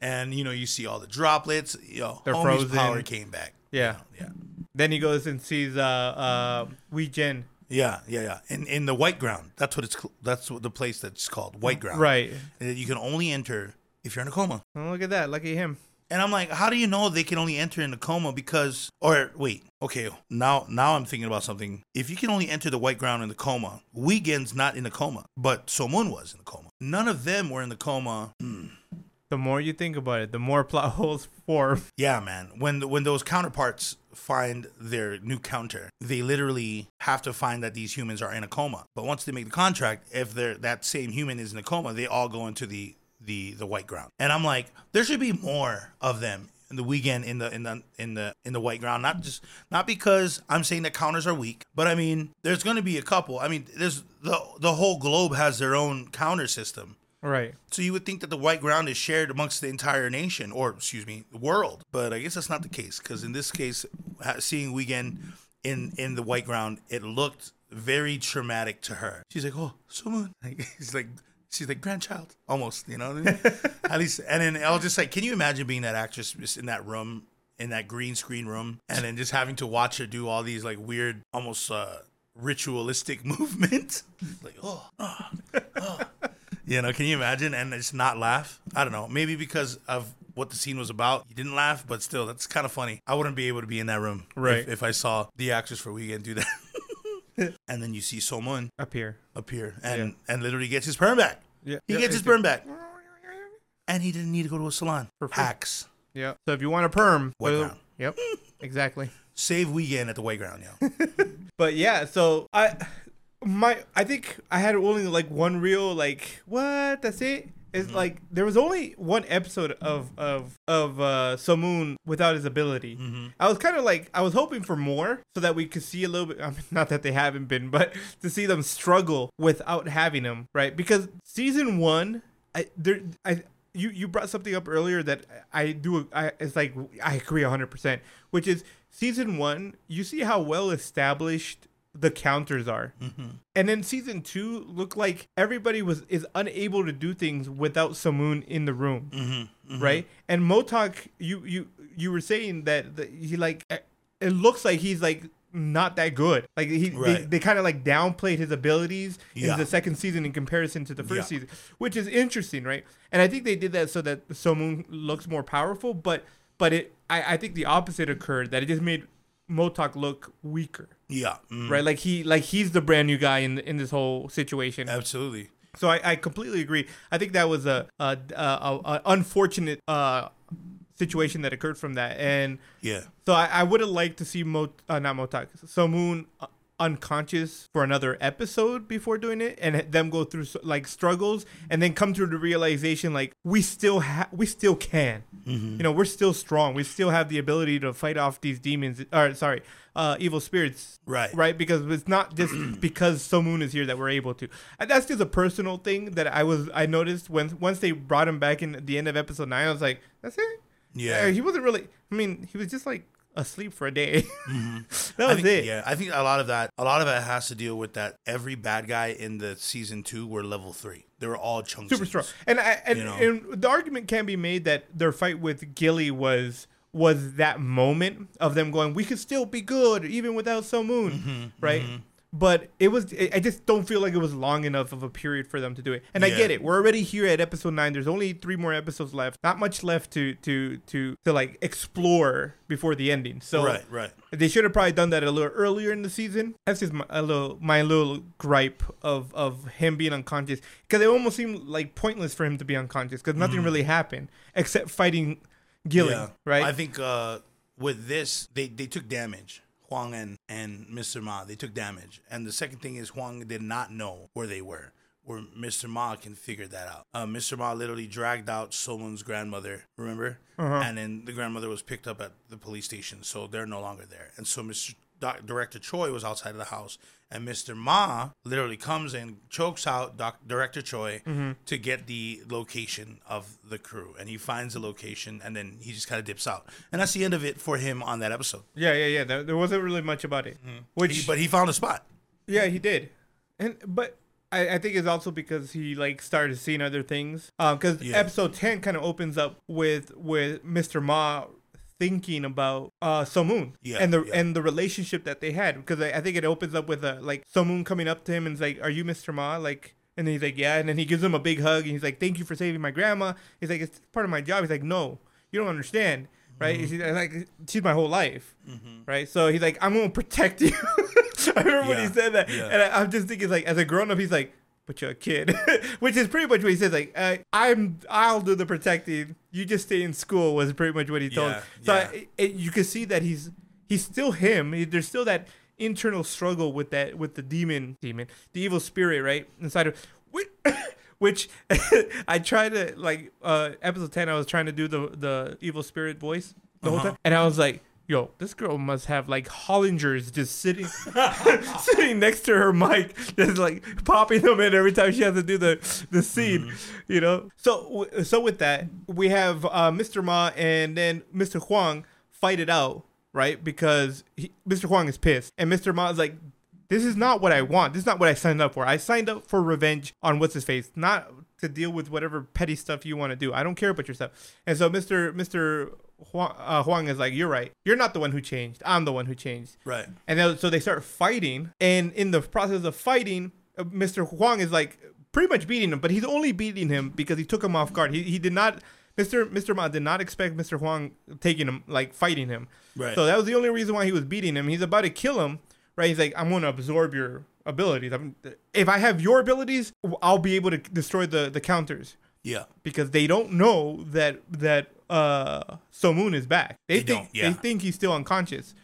and you know, you see all the droplets. Yo, They're frozen. power came back. Yeah. Yeah. Then he goes and sees uh uh Wee Jin. Yeah, yeah, yeah. In in the white ground, that's what it's. That's what the place that's called white ground. Right. And you can only enter if you're in a coma. Oh, look at that. Lucky him. And I'm like, how do you know they can only enter in a coma? Because, or wait, okay, now now I'm thinking about something. If you can only enter the white ground in the coma, Weejen's not in a coma, but Somun was in the coma. None of them were in the coma. Hmm. The more you think about it, the more plot holes form. Yeah, man. When when those counterparts find their new counter, they literally have to find that these humans are in a coma. But once they make the contract, if they're that same human is in a coma, they all go into the the the white ground. And I'm like, there should be more of them in the weekend in the in the in the in the white ground. Not just not because I'm saying that counters are weak, but I mean there's going to be a couple. I mean, there's the the whole globe has their own counter system. Right. So you would think that the white ground is shared amongst the entire nation, or excuse me, the world. But I guess that's not the case because in this case, seeing Weejen in in the white ground, it looked very traumatic to her. She's like, "Oh, Somun," like, he's like. She's like grandchild, almost, you know. At least, and then I'll just like, can you imagine being that actress just in that room, in that green screen room, and then just having to watch her do all these like weird, almost uh, ritualistic movements? like, oh, oh, oh. You know, can you imagine and just not laugh? I don't know. Maybe because of what the scene was about, you didn't laugh, but still, that's kind of funny. I wouldn't be able to be in that room, if- Right. If, I saw the actress for Weejen do that, and then you see Somun appear, appear and and literally gets his perm back. Yeah. He gets his perm back, and he didn't need to go to a salon. For free. Hacks Yeah. So if you want a perm, White uh, ground. Yep. Exactly. save Weejen at the white ground, yo. But yeah, so I my I think I had only like one real like what that's it. It's Mm-hmm. like there was only one episode of of of uh Somun without his ability. Mm-hmm. I was kind of like I was hoping for more so that we could see a little bit. I mean, not that they haven't been, but to see them struggle without having him, right? Because season one, I there I. You, you brought something up earlier that I do I it's like I agree 100% which is season 1 you see how well established the counters are. Mm-hmm. And then season two looked like everybody was is unable to do things without Somun in the room, mm-hmm. Mm-hmm. right? And Motok, you you you were saying that, that he like eh, it looks like he's like not that good. Like he they, Right. they kind of like downplayed his abilities Yeah. in the second season in comparison to the first Yeah. season, which is interesting, right? And I think they did that so that Somun looks more powerful, but but it I, I think the opposite occurred that it just made Motok look weaker Yeah, mm, right? Like he like he's the brand new guy in in this whole situation. absolutely. So I, I completely agree. I think that was a a, a, a, unfortunate uh situation that occurred from that, and Yeah, so I, I would have liked to see Mo uh, not Motak Somun uh, unconscious for another episode before doing it, and them go through like struggles, and then come to the realization like we still have we still can, Mm-hmm. you know, we're still strong. We still have the ability to fight off these demons. Or sorry, uh, evil spirits. Right. Right. Because it's not just because Somun is here that we're able to. And that's just a personal thing that I was I noticed when once they brought him back in the end of episode nine. I was like, that's it. Yeah. He wasn't really. I mean, he was just like asleep for a day. that Mm-hmm. I was think, it. Yeah, I think a lot of that, a lot of it has to deal with that. Every bad guy in the season two were level three. They were all chunks. Super strong. And I and, You know? and the argument can be made that their fight with Gelly was was that moment of them going, we could still be good even without Somun, Mm-hmm, right? But it was. I just don't feel like it was long enough of a period for them to do it. And I get it. We're already here at episode nine. There's only three more episodes left. Not much left to to to to like explore before the ending. So Right, right. they should have probably done that a little earlier in the season. That's just my, a little my little gripe of of him being unconscious because it almost seemed like pointless for him to be unconscious because nothing really happened except fighting Gelly. Yeah. right? I think uh, with this, they, they took damage. Huang and, and Mr. Ma, they took damage. And the second thing is Huang did not know where they were. where Mr. Ma can figure that out. Uh, Mr. Ma literally dragged out Somun's grandmother, remember? And then the grandmother was picked up at the police station, so they're no longer there. And so Mr. Doc, Director Choi was outside of the house, and Mr. Ma literally comes and chokes out Doc, Director Choi to get the location of the crew, and he finds the location, and then he just kind of dips out, and that's the end of it for him on that episode. Yeah, yeah, yeah. There, there wasn't really much about it. Which, He- but he found a spot. yeah, he did, and but I, I think it's also because he like started seeing other things. Um, because Yeah. episode ten kind of opens up with with Mr. Ma thinking about uh Somun Yeah, and the yeah. and the relationship that they had because I, I think it opens up with a like Somun coming up to him and is like, "Are you Mr. Ma?" Like. And then he's like, yeah. And then he gives him a big hug. And he's like, thank you for saving my grandma. He's like, it's part of my job. He's like, no, you don't understand. Right? Mm-hmm. He's like, she's my whole life. Right? So he's like, I'm going to protect you. I remember when he said that. yeah. And I, I'm just thinking, like, as a grown up, he's like, but you're a kid. Which is pretty much what he says. Like, uh, I'm, I'll do the protecting. You just stay in school, was pretty much what he told. Yeah, so yeah. I, it, you can see that he's, he's still him. He- There's still that internal struggle with that, with the demon, demon, the evil spirit, right? Inside of, which, which I tried to, like, uh, episode 10, I was trying to do the, the evil spirit voice the whole Uh-huh. time. And I was like, yo, this girl must have like Hollingers just sitting sitting next to her mic, just like popping them in every time she has to do the the scene, Mm-hmm. you know. So so with that, we have uh, Mr. Ma and then Mr. Huang fight it out, right? Because he, Mr. Huang is pissed, and Mr. Ma is like. This is not what I want. This is not what I signed up for. I signed up for revenge on what's his face, not to deal with whatever petty stuff you want to do. I don't care about your stuff. And so Mr. Mr. Huang, uh, Huang is like, "You're right. You're not the one who changed. I'm the one who changed." Right. And then, so they start fighting, and in the process of fighting, uh, Mr. Huang is like pretty much beating him, but he's only beating him because he took him off guard. He, he did not, Mr. Mr. Ma did not expect Mr. Huang taking him, like fighting him. Right. So that was the only reason why he was beating him. He's about to kill him, right? He's like, I'm going to absorb your abilities. I'm, if I have your abilities, I'll be able to destroy the, the counters Yeah. because they don't know that that uh Somun is back. They, They think don't, yeah. they think he's still unconscious,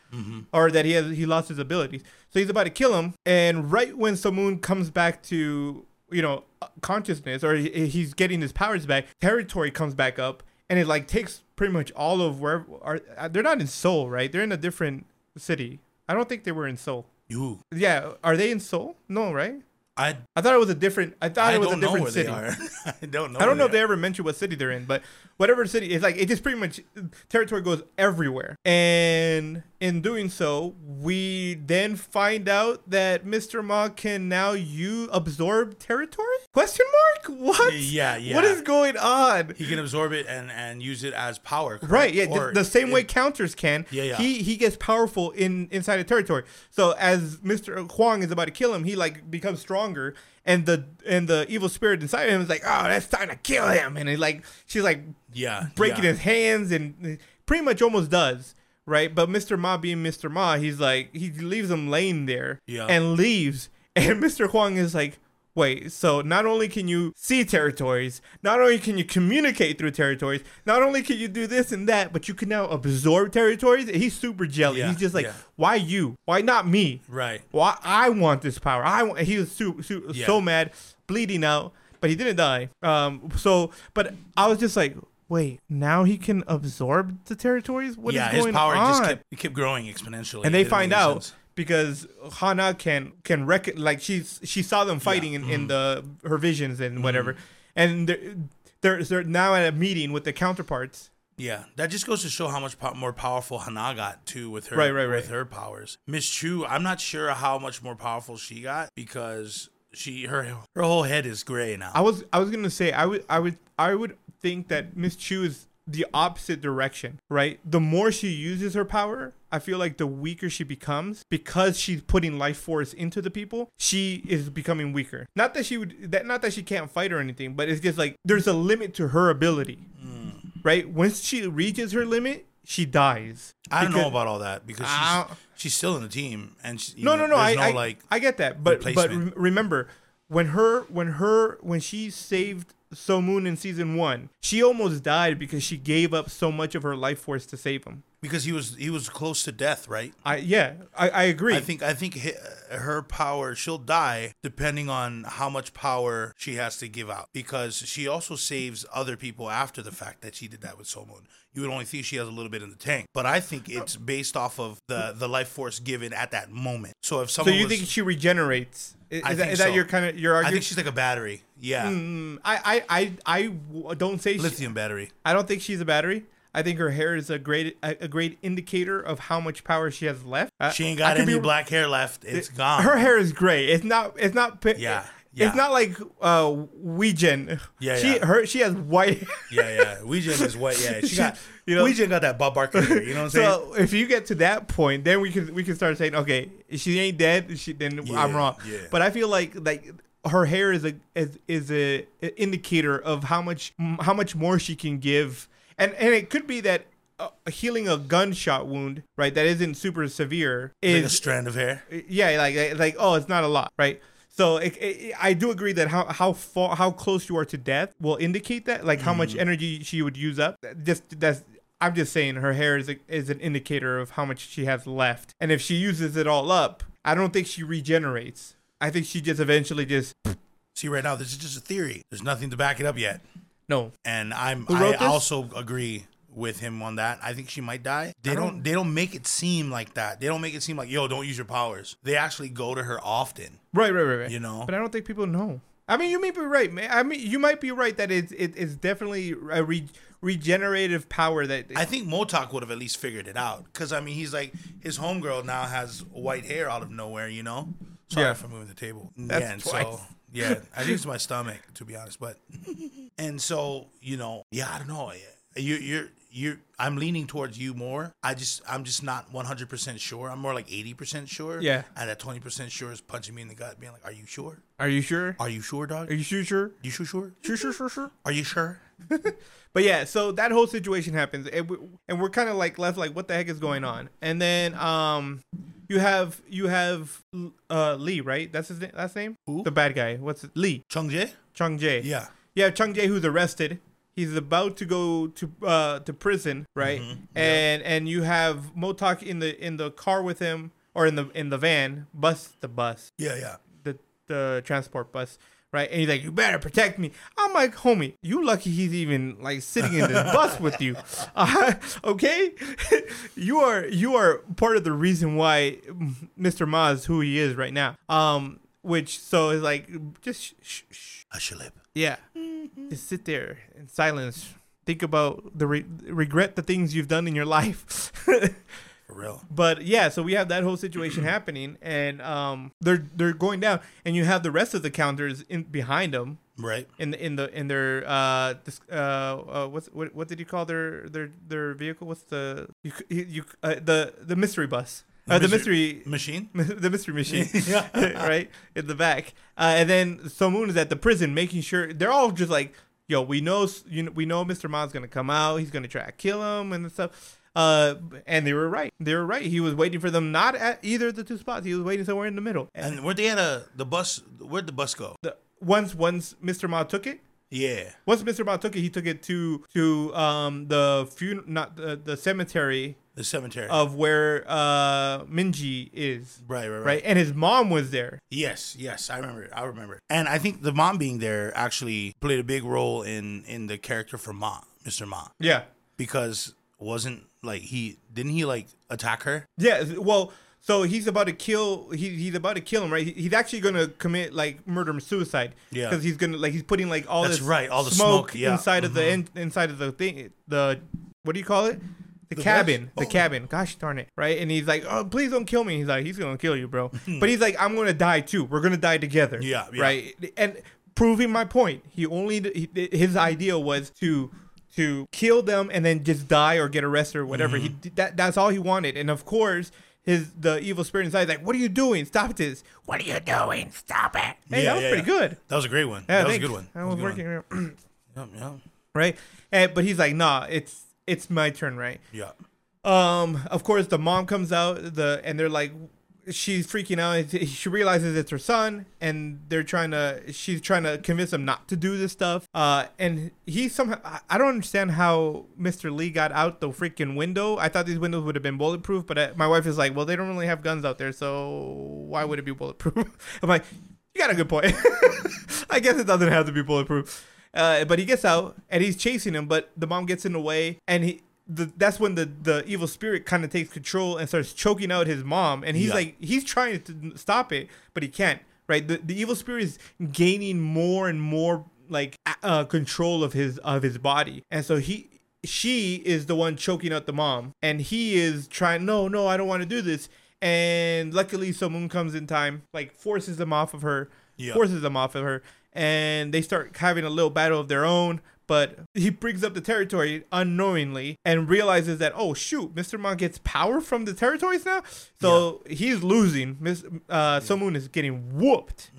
or that he has he lost his abilities. So he's about to kill him, and right when Somun comes back to you know consciousness, or he, he's getting his powers back, territory comes back up, and it like takes pretty much all of where are uh, they're not in Seoul, right? They're in a different city. I don't think they were in Seoul. You. Yeah, are they in Seoul? No, right? I I thought it was a different. I thought I it was don't a know different where city. they are. I don't know. I don't know if they ever mentioned what city they're in, but whatever city, it's like it just pretty much territory goes everywhere. And in doing so, we then find out that Mr. Ma can now you absorb territory? Question mark? What? Yeah, yeah. What is going on? He can absorb it and and use it as power. correct? Right, yeah, the- Or the same way counters can. Yeah, yeah. He he gets powerful in inside a territory. So as Mr. Huang is about to kill him, he like becomes stronger, and the and the evil spirit inside of him is like, oh, that's time to kill him, and he like she's like Yeah. breaking yeah. his hands and pretty much almost does right but mr ma being mr ma he's like he leaves him laying there Yeah. and leaves and mr huang is like wait so not only can you see territories not only can you communicate through territories not only can you do this and that but you can now absorb territories he's super jelly Yeah, he's just like yeah. why you why not me Right. why I want this power. I want. He was so, so, Yeah. so mad, bleeding out, but he didn't die. Um. So, but I was just like, wait, now he can absorb the territories. What is yeah, his going power on? just kept, it kept growing exponentially. and they find out sense. Because Hana can can rec- like she's she saw them fighting in, Mm-hmm. in the her visions and whatever, and they're, they're they're now at a meeting with the counterparts. Yeah, that just goes to show how much po- more powerful Hana got too with her Right, right, with right. her powers. Miss Chu, I'm not sure how much more powerful she got because she her her whole head is gray now. I was I was gonna say I would I would I would think that Miss Chu is the opposite direction, right? The more she uses her power, I feel like the weaker she becomes because she's putting life force into the people. She is becoming weaker. Not that she would that not that she can't fight or anything, but it's just like there's a limit to her ability, hmm. right? Once she reaches her limit, she dies. I don't know about all that because she's, she's still in the team and she, no, know, no, no. I, there's I, like I get that, but but remember when her when her when she saved Somun in season one, she almost died because she gave up so much of her life force to save him. because he was he was close to death, right? I yeah, I, I agree. I think I think uh, her power, she'll die depending on how much power she has to give out. Because she also saves other people after the fact that she did that with Somun. You would only think she has a little bit in the tank, but I think uh, it's based off of the the life force given at that moment. So if someone So you was, think she regenerates? Is, I is that, think is that so. your kind of your argument? I think she's like a battery. Yeah, Mm, I, I, I, I w- don't say she, lithium battery. I don't think she's a battery. I think her hair is a great a, great indicator of how much power she has left. She ain't got any be- black hair left. It's gone. Her hair is gray. It's not. It's not. Yeah, yeah. It's not like uh Weejen. Yeah, She yeah. her she has white. yeah, yeah. Weejen is white. Yeah, she got. You know- got that Bob Barker hair. You know what I'm saying? So if you get to that point, then we can we can start saying, okay, she ain't dead. She then Yeah, I'm wrong. yeah. But I feel like like her hair is a is, is a, a indicator of how much how much more she can give, and and it could be that. Uh, healing a gunshot wound, right? That isn't super severe. like a strand of hair. yeah, like like oh, it's not a lot, right? So it, it, I do agree that how how far how close you are to death will indicate that, like how much energy she would use up. Just that's I'm just saying her hair is a, is an indicator of how much she has left, and if she uses it all up, I don't think she regenerates. I think she just eventually just See, right now, this is just a theory. There's nothing to back it up yet. no. and I'm Who I wrote this? also agree with him on that. I think she might die. They don't, they don't make it seem like that. They don't make it seem like yo, don't use your powers. They actually go to her often. Right, right, right, right. You know? but I don't think people know. I mean, you may be right, man. I mean, you might be right that it's it, it's definitely a re- regenerative power that I think Motok would have at least figured it out because I mean he's like his homegirl now has white hair out of nowhere. You know. Sorry Yeah. for moving the table. That's yeah, and twice. so yeah, I think it's my stomach to be honest, but and so you know, yeah, I don't know. You you're you're I'm leaning towards you more. I just I'm just not 100% sure. I'm more like 80% sure. Yeah. And that 20% sure is punching me in the gut being like, "Are you sure? Are you sure? Are you sure, dog? Are you sure? Sure? you sure sure? Sure? Sure? Sure? Sure? Are you sure?" But yeah, so that whole situation happens, and, we, and we're kind of like left like, what the heck is going on? And then um, you have you have uh Lee, right? That's his na- last name. Who? The bad guy. What's it? Lee Chung Jae? Chung Jae. Yeah. Yeah, Chung Jae, who's arrested. He's about to go to uh to prison, right? And and you have Motok in the in the car with him, or in the in the van, bus the bus, Yeah, yeah. the the transport bus, right? And he's like, "You better protect me." I'm like, "Homie, you lucky he's even like sitting in this bus with you." Uh, okay, you are you are part of the reason why Mr. Ma is who he is right now. Um, which so is like just sh- sh- sh- Hush your lip. yeah, just sit there in silence. Think about the re- regret the things you've done in your life. For real. But yeah, so we have that whole situation happening, and um, they're they're going down, and you have the rest of the counters in behind them Right. in the in the in their uh this, uh, uh what's what what did you call their their their vehicle? What's the you you, uh, the the mystery bus? Uh, the mystery machine. the mystery machine, right in the back, uh, and then Somun is at the prison making sure they're all just like, "Yo, we know, s- you know, we know Mr. Ma's gonna come out. He's gonna try to kill him and stuff." Uh, and they were right. They were right. He was waiting for them not at either of the two spots. He was waiting somewhere in the middle. And And where they had a the bus? Where'd the bus go? the, once once Mr. Ma took it, Yeah. once Mr. Ma took it, he took it to to um the fun not the, the cemetery The cemetery. of where uh Minji is. right, right, right, Right, and his mom was there. Yes, yes, I remember. it. I remember. it. And I think the mom being there actually played a big role in in the character for Ma, Mr. Ma, Yeah, because wasn't like he didn't he like attack her? Yeah, well, so he's about to kill. He, he's about to kill him, right? He, he's actually gonna commit like murder and suicide. Yeah. because he's gonna like he's putting like all That's this right, all the smoke, smoke, yeah. Mm-hmm. inside of the in, inside of the thing. The what do you call it? The, The cabin, what? the Oh. cabin. Gosh darn it, right? And he's like, "Oh, please don't kill me." He's like, "He's gonna kill you, bro." but he's like, "I'm gonna die too. We're gonna die together." Yeah, yeah. right. And proving my point, he only he, his idea was to to kill them and then just die or get arrested or whatever. He Mm-hmm. did that that's all he wanted. And of course, his the evil spirit inside is like, "What are you doing? Stop this! What are you doing? Stop it!" Hey, Yeah, that was yeah, pretty yeah. good. That was a great one. That was a good one. I That was one. working Yep, yep, right, and, but he's like, "Nah, it's it's my turn, right?" yeah. Um, of course, the mom comes out, the and they're like, she's freaking out. She realizes it's her son, and they're trying to. She's trying to convince him not to do this stuff. Uh, and he somehow. I- I don't understand how Mr. Lee got out the freaking window. I thought these windows would have been bulletproof, but uh my wife is like, "Well, they don't really have guns out there, so why would it be bulletproof?" I'm like, "You got a good point. I guess it doesn't have to be bulletproof." Uh, but he gets out and he's chasing him, but the mom gets in the way, and he. The, that's when the, the evil spirit kind of takes control and starts choking out his mom, and he's Yeah. like he's trying to stop it, but he can't. Right? The the evil spirit is gaining more and more like uh, control of his of his body, and so he she is the one choking out the mom, and he is trying. No, no, I don't want to do this. And luckily, Somun comes in time, like forces them off of her, Yeah. forces them off of her, and they start having a little battle of their own. But he brings up the territory unknowingly and realizes that oh shoot, Mr. Ma gets power from the territories now, so he's losing. Miss uh, Somun is getting whooped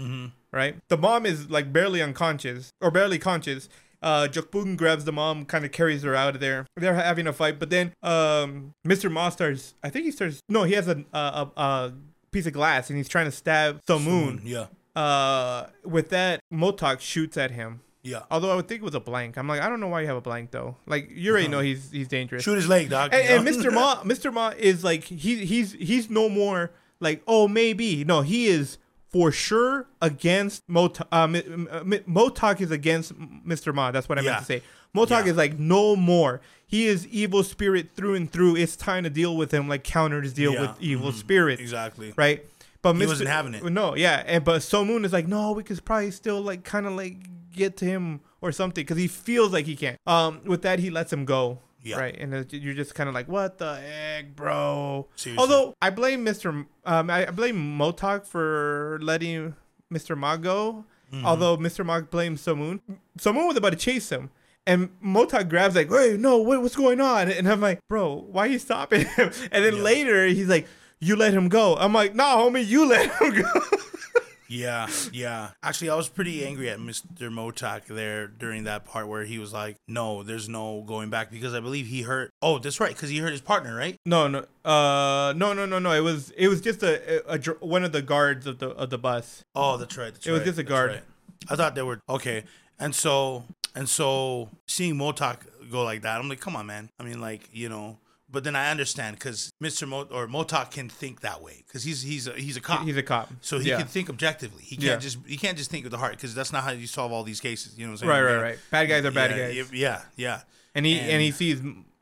right? The mom is like barely unconscious or barely conscious. Uh, Jokbun grabs the mom, kind of carries her out of there. They're having a fight, but then um, Mr. Ma starts. I think he starts. No, he has a a, a, piece of glass and he's trying to stab Somun. Yeah. Uh, with that, Motok shoots at him. Yeah. Although I would think it was a blank. I'm like, I don't know why you have a blank though. Like you already know he's he's dangerous. Shoot his leg, dog. And, and? Mr. Ma, Mr. Ma is like he he's he's no more like oh maybe no he is for sure against Motok. Uh, Mi- Mi- Motok is against Mr. Ma. That's what I Yeah. meant to say. Motok Yeah. is like no more. He is evil spirit through and through. It's time to deal with him like counters deal Yeah. with evil Mhm. spirit. Exactly. Right. But He Mr. wasn't having it. No, yeah, and but Somun is like, no, we could probably still like kind of like get to him or something because he feels like he can't. Um, with that, he lets him go. Yeah. Right, and you're just kind of like, what the heck, bro? Seriously. Although I blame Mr. Um, I, I blame Motok for letting Mr. Ma go. Mm-hmm. Although Mr. Ma blames Somun. Somun was about to chase him. And Motok grabs like, wait, no, wait, what's going on? And I'm like, bro, why are you stopping him? And then Yeah. later he's like, you let him go. I'm like, nah, homie, you let him go. Yeah, yeah. Actually, I was pretty angry at Mr. Motak there during that part where he was like, "No, there's no going back," because I believe he hurt. Oh, that's right, because he hurt his partner, right? no, no, uh, no, no, no, no. It was, it was just a, a, a one of the guards of the of the bus. Oh, that's right. That's It was right, just a guard. right. I thought they were okay, and so and so seeing Motak go like that, I'm like, come on, man. I mean, like you know. But then I understand because Mr. Mo- or Motak can think that way because he's he's a, he's a cop. He's a cop, So he Yeah. can think objectively. He can't Yeah. just he can't just think with the heart because that's not how you solve all these cases. You know what I'm saying? Right, right, right. Bad guys are bad yeah, guys. Yeah, yeah, And he and, And- he sees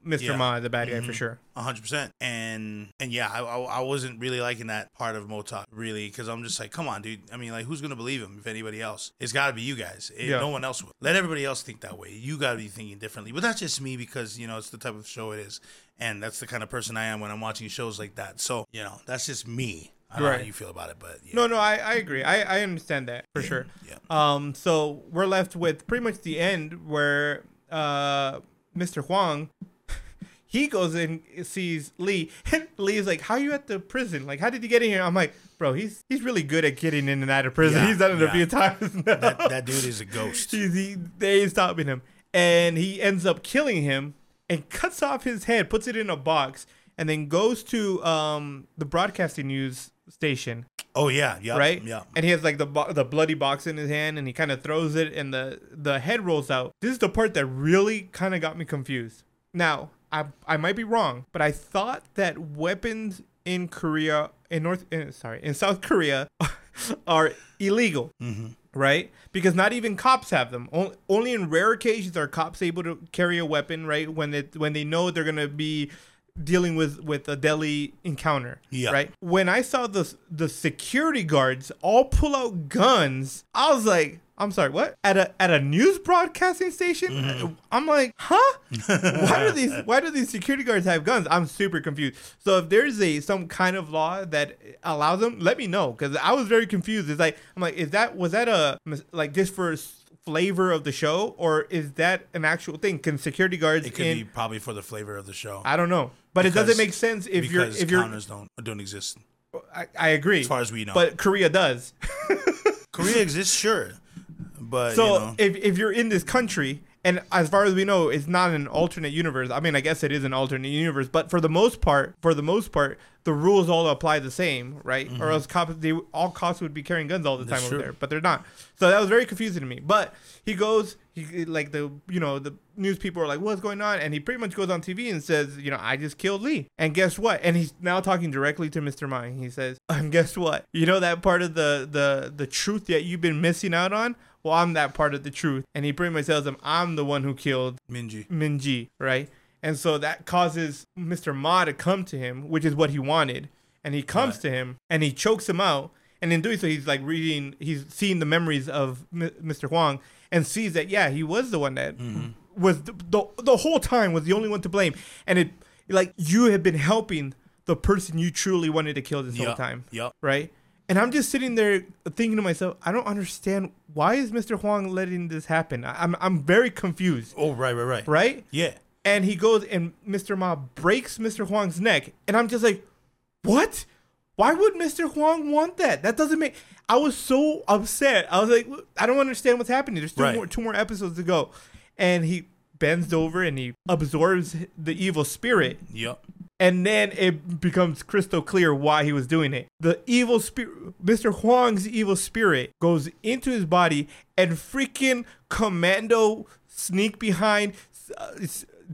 Mr. Yeah. Mm-hmm. Ma a bad guy for sure. a hundred percent. And and yeah, I, I I wasn't really liking that part of Motok really because I'm just like, come on, dude. I mean, like, who's gonna believe him if anybody else? It's got to be you guys. It- Yeah. No one else will. Let everybody else think that way. You got to be thinking differently. But that's just me because you know it's the type of show it is, and that's the kind of person I am when I'm watching shows like that. So you know, that's just me. I don't know how you feel about it, but yeah. No, no, I, I agree. I, I understand that for sure. yeah. Um, so we're left with pretty much the end where uh, Mr. Huang he goes and sees Lee, and Lee's like, "How are you at the prison? Like, how did you get in here?" I'm like, "Bro, he's he's really good at getting in and out of prison. Yeah, he's done it a few times now. That, that dude is a ghost. He's- he, they ain't stopping him, and he ends up killing him and cuts off his head, puts it in a box, and then goes to um the broadcasting news station Oh yeah, yeah, right? yeah. And he has like the bo- the bloody box in his hand, and he kind of throws it, and the the head rolls out. This is the part that really kind of got me confused. Now, I I might be wrong, but I thought that weapons in Korea, in North, in, sorry, in South Korea, are illegal. Mm-hmm. Right, because not even cops have them. O- Only in rare occasions are cops able to carry a weapon. Right, when it when they know they're gonna be dealing with with a deadly encounter. Yeah. Right. When I saw the the security guards all pull out guns, I was like, I'm sorry, what? At a at a news broadcasting station? Mm-hmm. I'm like, huh? why do these why do these security guards have guns? I'm super confused. So if there's a some kind of law that allows them, let me know because I was very confused. It's like I'm like, is that was that a like just for flavor of the show or is that an actual thing? Can security guards It could in? be probably for the flavor of the show. I don't know, but it doesn't make sense if you're because if you're. counters don't don't exist. I, I agree. As far as we know. but Korea does. Korea exists, sure, but So you know, if, if you're in this country And as far as we know, it's not an alternate universe. I mean, I guess it is an alternate universe, but for the most part, for the most part, the rules all apply the same, right? Or else cops, they all cops would be carrying guns all the time Mm-hmm. That's over true. there, but they're not. So that was very confusing to me. But he goes, he like the you know the news people are like, what's going on? And he pretty much goes on TV and says, you know, I just killed Lee. And guess what? And he's now talking directly to Mr. Mai. He says, and guess what? You know that part of the the the truth that you've been missing out on. Well, I'm that part of the truth. And he pretty much tells him, I'm the one who killed Minji. Minji, right? And so that causes Mr. Ma to come to him, which is what he wanted. And he comes Right. to him and he chokes him out. And in doing so, he's like reading, he's seeing the memories of M- Mr. Huang and sees that, yeah, he was the one that mm-hmm. was the, the, the whole time was the only one to blame. And it, like, you have been helping the person you truly wanted to kill this whole time yup. right? And I'm just sitting there thinking to myself, I don't understand why is Mr. Huang letting this happen? I'm I'm very confused, Oh, right, right, right. right? Yeah. And he goes and Mr. Ma breaks Mr. Huang's neck, and I'm just like, what? Why would Mr. Huang want that? That doesn't make. I was so upset. I was like, I don't understand what's happening. There's two Right. more two more episodes to go, and he bends over and he absorbs the evil spirit Yup. and then it becomes crystal clear why he was doing it. The evil spirit, Mr. Huang's evil spirit, goes into his body and freaking commando sneak behind uh,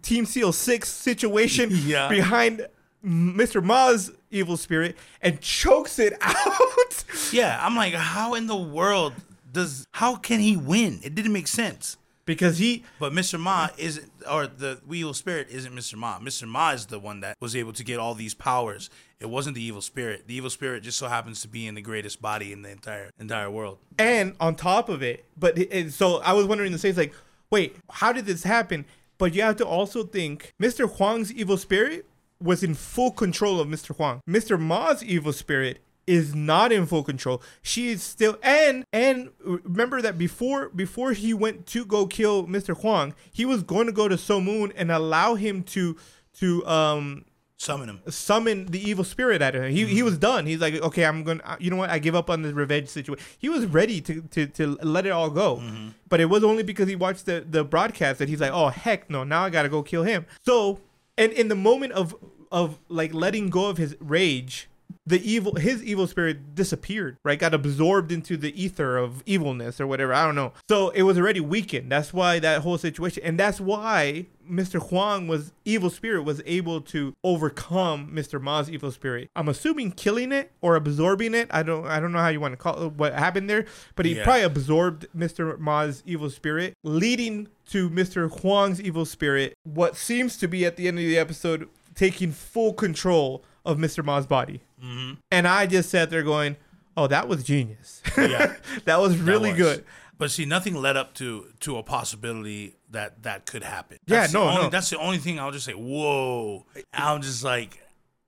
Team SEAL Six situation Yeah. behind Mr. Ma's evil spirit and chokes it out. Yeah. I'm like, how in the world does how can he win? It didn't make sense. because he But Mr. Ma isn't, or the evil spirit isn't Mr. Ma. Mr. Ma is the one that was able to get all these powers. It wasn't the evil spirit. The evil spirit just so happens to be in the greatest body in the entire entire world. and on top of it but it, so i was wondering the same like wait how did this happen but you have to also think mr huang's evil spirit was in full control of mr huang mr ma's evil spirit is not in full control she is still and and remember that before before he went to go kill mr huang he was going to go to Somun and allow him to to um Summon him. summon the evil spirit at him. He, he was done. He's like, okay, I'm gonna, you know what? I give up on the revenge situation. He was ready to, to, to let it all go, but it was only because he watched the, the broadcast that he's like, oh heck no, now I gotta go kill him. So, and in the moment of of like letting go of his rage, the evil his evil spirit disappeared, right? Got absorbed into the ether of evilness or whatever. I don't know. So it was already weakened. That's why that whole situation, and that's why Mr. Huang was evil spirit was able to overcome Mr. Ma's evil spirit. I'm assuming killing it or absorbing it. I don't I don't know how you want to call it, what happened there, but he Yeah. probably absorbed Mr. Ma's evil spirit, leading to Mr. Huang's evil spirit. What seems to be at the end of the episode taking full control of Mr. Ma's body. Mm-hmm. And I just sat there going, "Oh, that was genius. Yeah. that was That really was. good." But see, nothing led up to to a possibility that that could happen. Yeah, That's the no, only, no. That's the only thing I'll just say. Whoa! I'm just like,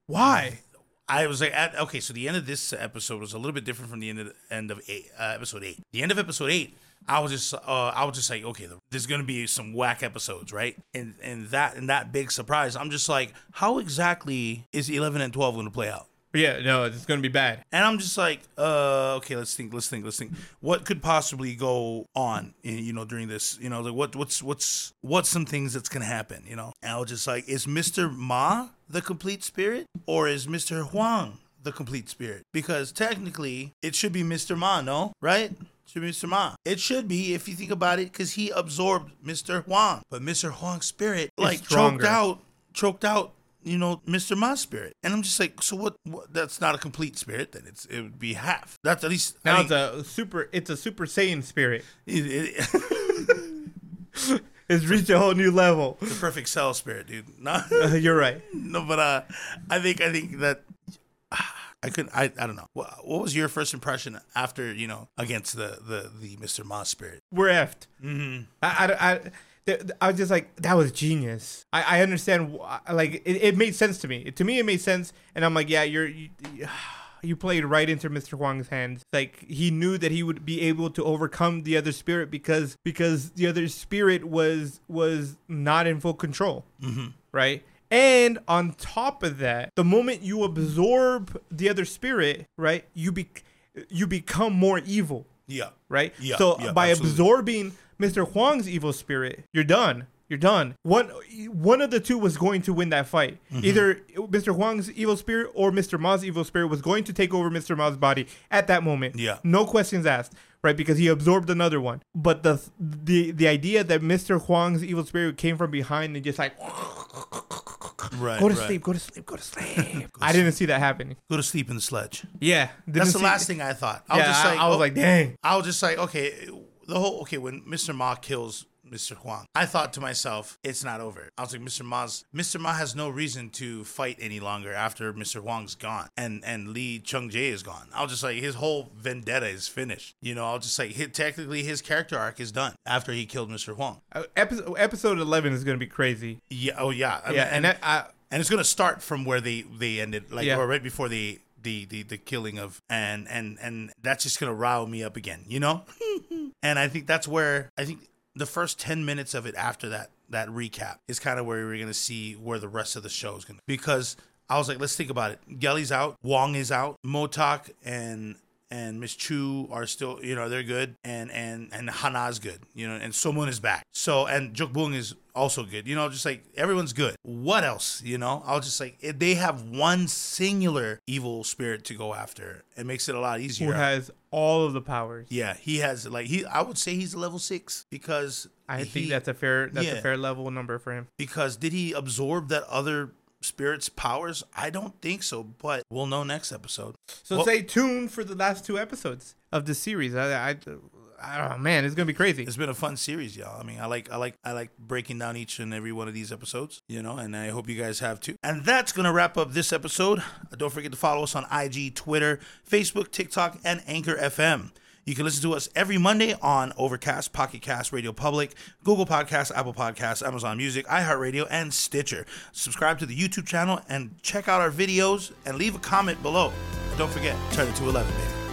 Why? I was like, at, okay, so the end of this episode was a little bit different from the end of end of eight, uh, episode eight. The end of episode eight, I was just, uh, I was just like, okay, there's gonna be some whack episodes, right? And and that and that big surprise, I'm just like, how exactly is eleven and twelve gonna play out? Yeah, no, it's gonna be bad. And I'm just like, uh, okay, let's think, let's think, let's think. What could possibly go on, in, you know, during this, you know, like what, what's, what's, what's some things that's gonna happen, you know? And I was just like, is Mr. Ma the complete spirit, or is Mr. Huang the complete spirit? Because technically, it should be Mr. Ma, no, right? Be Mr. Ma. It should be if you think about it, because he absorbed Mr. Huang, but Mr. Huang's spirit like choked out, choked out you know, Mr. Ma's spirit. And I'm just like, so what, what that's not a complete spirit, then it's it would be half. That's at least I Now mean, it's a super. It's a Super Saiyan spirit. it- it- It's reached a whole new level. the perfect cell spirit, dude. No, You're right. no, but uh I think I think that I couldn't I, I don't know. What, what was your first impression after, you know, against the the the Mr. Ma spirit? We're effed. Mm-hmm. I, I, I, I was just like, that was genius. I, I understand. Like, it, it made sense to me. To me, it made sense. And I'm like, yeah, you're. You, you played right into Mr. Huang's hands. Like he knew that he would be able to overcome the other spirit because because the other spirit was was not in full control. Mm-hmm. Right. And on top of that, the moment you absorb the other spirit, right, you be you become more evil Yeah. right? Yeah, So yeah, by absolutely. absorbing Mr. Huang's evil spirit, you're done. You're done. One one of the two was going to win that fight. Mm-hmm. Either Mr. Huang's evil spirit or Mr. Ma's evil spirit was going to take over Mr. Ma's body at that moment. Yeah. No questions asked, right? Because he absorbed another one. But the the the idea that Mr. Huang's evil spirit came from behind and just like Right. go to right. sleep, go to sleep, go to sleep. I didn't see that happening. Go to sleep in the sledge. Yeah, That's the see- last thing I thought. I Yeah, was just I- like, I was oh, like, dang. I was just like, okay, the whole okay when Mr. Ma kills Mr. Huang, I thought to myself, it's not over. I was like, Mr. Ma's Mr. Ma has no reason to fight any longer after Mr. Huang's gone and and Lee Chung Jae is gone. I was just like, his whole vendetta is finished. You know, I'll just like, technically his character arc is done after he killed Mr. Huang. Uh, Episode episode eleven is gonna be crazy. Yeah, oh yeah, I yeah, mean, and that, I, and it's gonna start from where they they ended, like Yeah. or right before the the the the killing of and and and that's just gonna rile me up again, you know. and I think that's where I think the first ten minutes of it after that that recap is kind of where we're gonna see where the rest of the show is gonna because I was like, let's think about it. Gelly's out, Wong is out, Motok and and Miss Chu are still, you know, they're good, and and and Hana's good, you know, and Somun is back. So and Jokbung is also good, you know, just like everyone's good. What else, you know? I'll just like, they have one singular evil spirit to go after, it makes it a lot easier. who has all of the powers. yeah, he has like he. I would say he's a level six because I he- think that's a fair that's yeah. a fair level number for him. because did he absorb that other spirit's powers? I don't think so, but we'll know next episode. So Well- stay tuned for the last two episodes of the series. I, I, I don't know, man, it's gonna be crazy. It's been a fun series, y'all. I mean, I like, I like, I like breaking down each and every one of these episodes, you know, and I hope you guys have too. And that's gonna wrap up this episode. Don't forget to follow us on IG, Twitter, Facebook, TikTok, and Anchor FM. You can listen to us every Monday on Overcast, Pocket Cast, Radio Public, Google Podcasts, Apple Podcasts, Amazon Music, iHeartRadio, and Stitcher. Subscribe to the YouTube channel and check out our videos and leave a comment below. Don't forget, turn it to 11, baby.